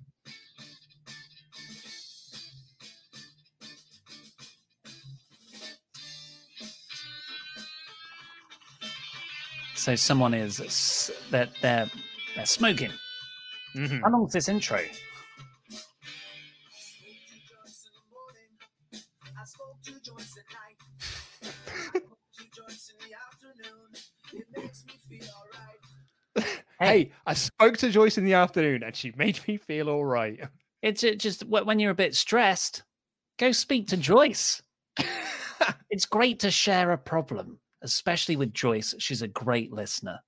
Speaker 1: So someone is that they're, they're smoking.
Speaker 2: Mhm.
Speaker 1: How long's this intro?
Speaker 2: Hey, I spoke to Joyce in the afternoon and she made me feel all right.
Speaker 1: It's just when you're a bit stressed, go speak to Joyce. it's great to share a problem, especially with Joyce. She's a great listener.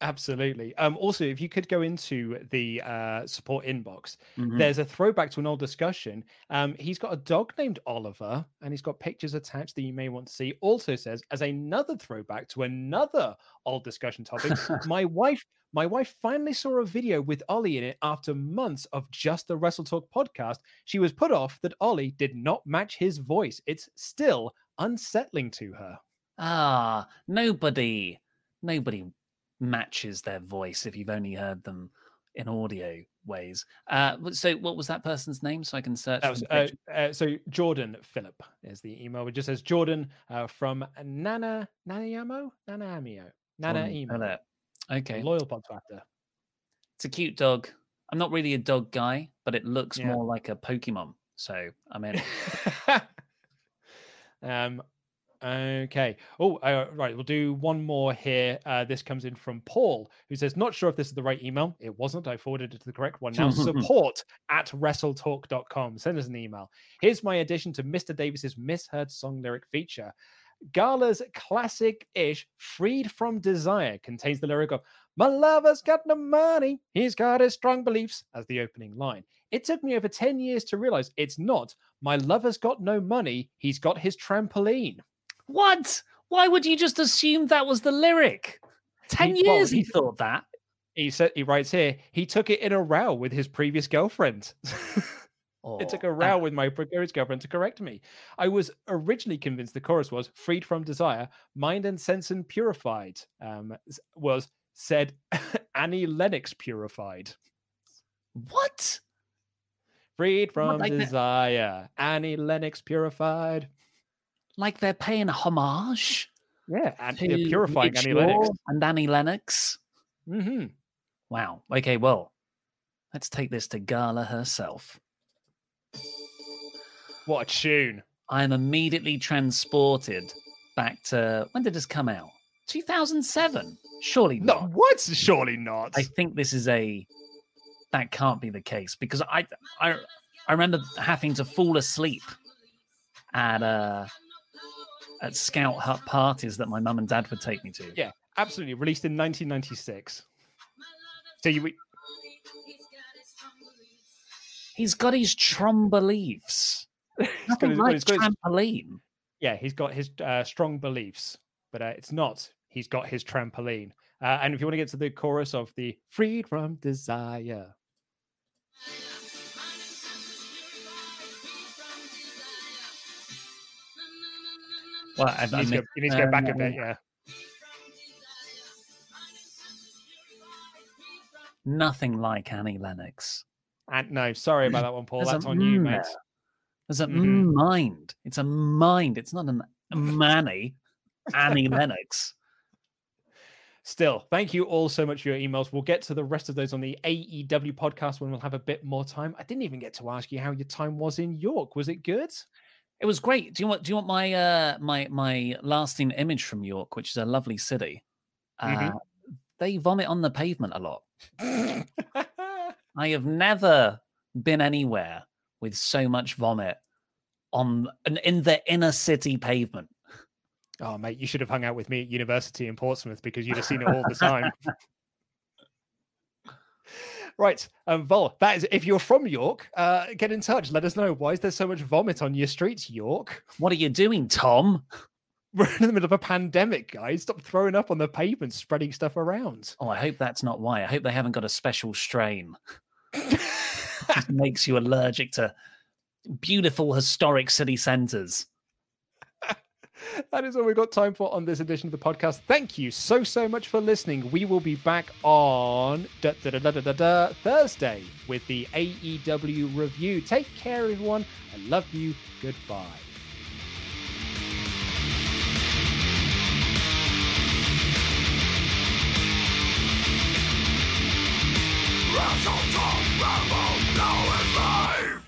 Speaker 2: Absolutely. Um, also, if you could go into the uh, support inbox,
Speaker 1: Mhm.
Speaker 2: there's a throwback to an old discussion. Um, he's got a dog named Oliver, and he's got pictures attached that you may want to see. Also says, as another throwback to another old discussion topic, my wife, my wife finally saw a video with Ollie in it after months of just the Wrestle Talk podcast. She was put off that Ollie did not match his voice. It's still unsettling to her.
Speaker 1: Ah, nobody, nobody matches their voice if you've only heard them in audio ways. Uh, so, what was that person's name? So I can search.
Speaker 2: That was, uh, uh, so Jordan Phillip is the email. It just says Jordan uh, from Nana Nanayamo Nanaamio Nana email.
Speaker 1: Phillip. Okay,
Speaker 2: Loyal pod Twitter.
Speaker 1: it's a cute dog. I'm not really a dog guy, but it looks
Speaker 2: Yeah.
Speaker 1: more like a Pokemon. So I'm in.
Speaker 2: um. Okay. Oh, uh, right. We'll do one more here. Uh, this comes in from Paul, who says, "Not sure if this is the right email. It wasn't. I forwarded it to the correct one. Now support at wrestletalk.com. Send us an email. Here's my addition to Mr. Davis's misheard song lyric feature. Gala's classic-ish "Freed from Desire" contains the lyric of "My lover's got no money. He's got his strong beliefs" as the opening line. It took me over 10 years to realize it's not my lover's got no money, he's got his trampoline.
Speaker 1: What? Why would you just assume that was the lyric? Ten
Speaker 2: He- well,
Speaker 1: years he
Speaker 2: he-
Speaker 1: thought that.
Speaker 2: He said he writes here, he took it in a row with his previous girlfriend. it took a
Speaker 1: Oh,
Speaker 2: row
Speaker 1: and-
Speaker 2: with my previous girlfriend to correct me. I was originally convinced the chorus was freed from desire, mind and sense and purified. Um, was said Annie Lennox purified.
Speaker 1: What?
Speaker 2: Freed from
Speaker 1: like that-
Speaker 2: desire, Annie Lennox purified.
Speaker 1: Like they're paying homage
Speaker 2: Yeah, and purifying Annie Lennox.
Speaker 1: And Annie Lennox.
Speaker 2: hmm
Speaker 1: Wow. Okay, well, let's take this to Gala herself.
Speaker 2: What a tune!
Speaker 1: I am immediately transported back to when did this come out? 2007. Surely
Speaker 2: No,
Speaker 1: not.
Speaker 2: what? Surely not.
Speaker 1: I think this is a that can't be the case because I I I remember having to fall asleep at uh at scout hut parties that my mum and dad would take me to.
Speaker 2: Yeah, absolutely. Released in 1996. So you
Speaker 1: He's got his trum beliefs. Nothing
Speaker 2: his-
Speaker 1: like
Speaker 2: he's his-
Speaker 1: trampoline.
Speaker 2: yeah, he's got his uh, strong beliefs, but uh, it's not. He's got his trampoline. Uh, and if you want to get to the chorus of the "Freed from Desire,"
Speaker 1: Well, I,
Speaker 2: You need, to go, you need to go back a bit, yeah.
Speaker 1: Nothing like Annie Lennox.
Speaker 2: And no, sorry about that one, Paul.
Speaker 1: There's
Speaker 2: That's on you,
Speaker 1: mm
Speaker 2: mate.
Speaker 1: there. There's a
Speaker 2: Mhm.
Speaker 1: mind. It's a mind. It's not an a manny. Annie Lennox.
Speaker 2: Still, thank you all so much for your emails. We'll get to the rest of those on the AEW podcast when we'll have a bit more time. I didn't even get to ask you how your time was in York. Was it good?
Speaker 1: It was great. Do you want? Do you want my uh my my lasting image from York, which is a lovely city? Uh,
Speaker 2: Mhm.
Speaker 1: They vomit on the pavement a lot. I have never been anywhere with so much vomit on an in the inner city pavement.
Speaker 2: Oh, mate, you should have hung out with me at university in Portsmouth because you'd have seen it all the time. right, um, Vol, that is if you're from York, uh, get in touch. Let us know why is there so much vomit on your streets, York?
Speaker 1: What are you doing, Tom?
Speaker 2: We're in the middle of a pandemic, guys. Stop throwing up on the pavement, spreading stuff around.
Speaker 1: Oh, I hope that's not why. I hope they haven't got a special strain. Just makes you allergic to beautiful historic city centres.
Speaker 2: That is all we've got time for on this edition of the podcast. Thank you so, so much for listening. We will be back on da, da, da, da, da, da, da, Thursday with the AEW review. Take care, everyone. I love you. Goodbye.
Speaker 5: Rambo, now live.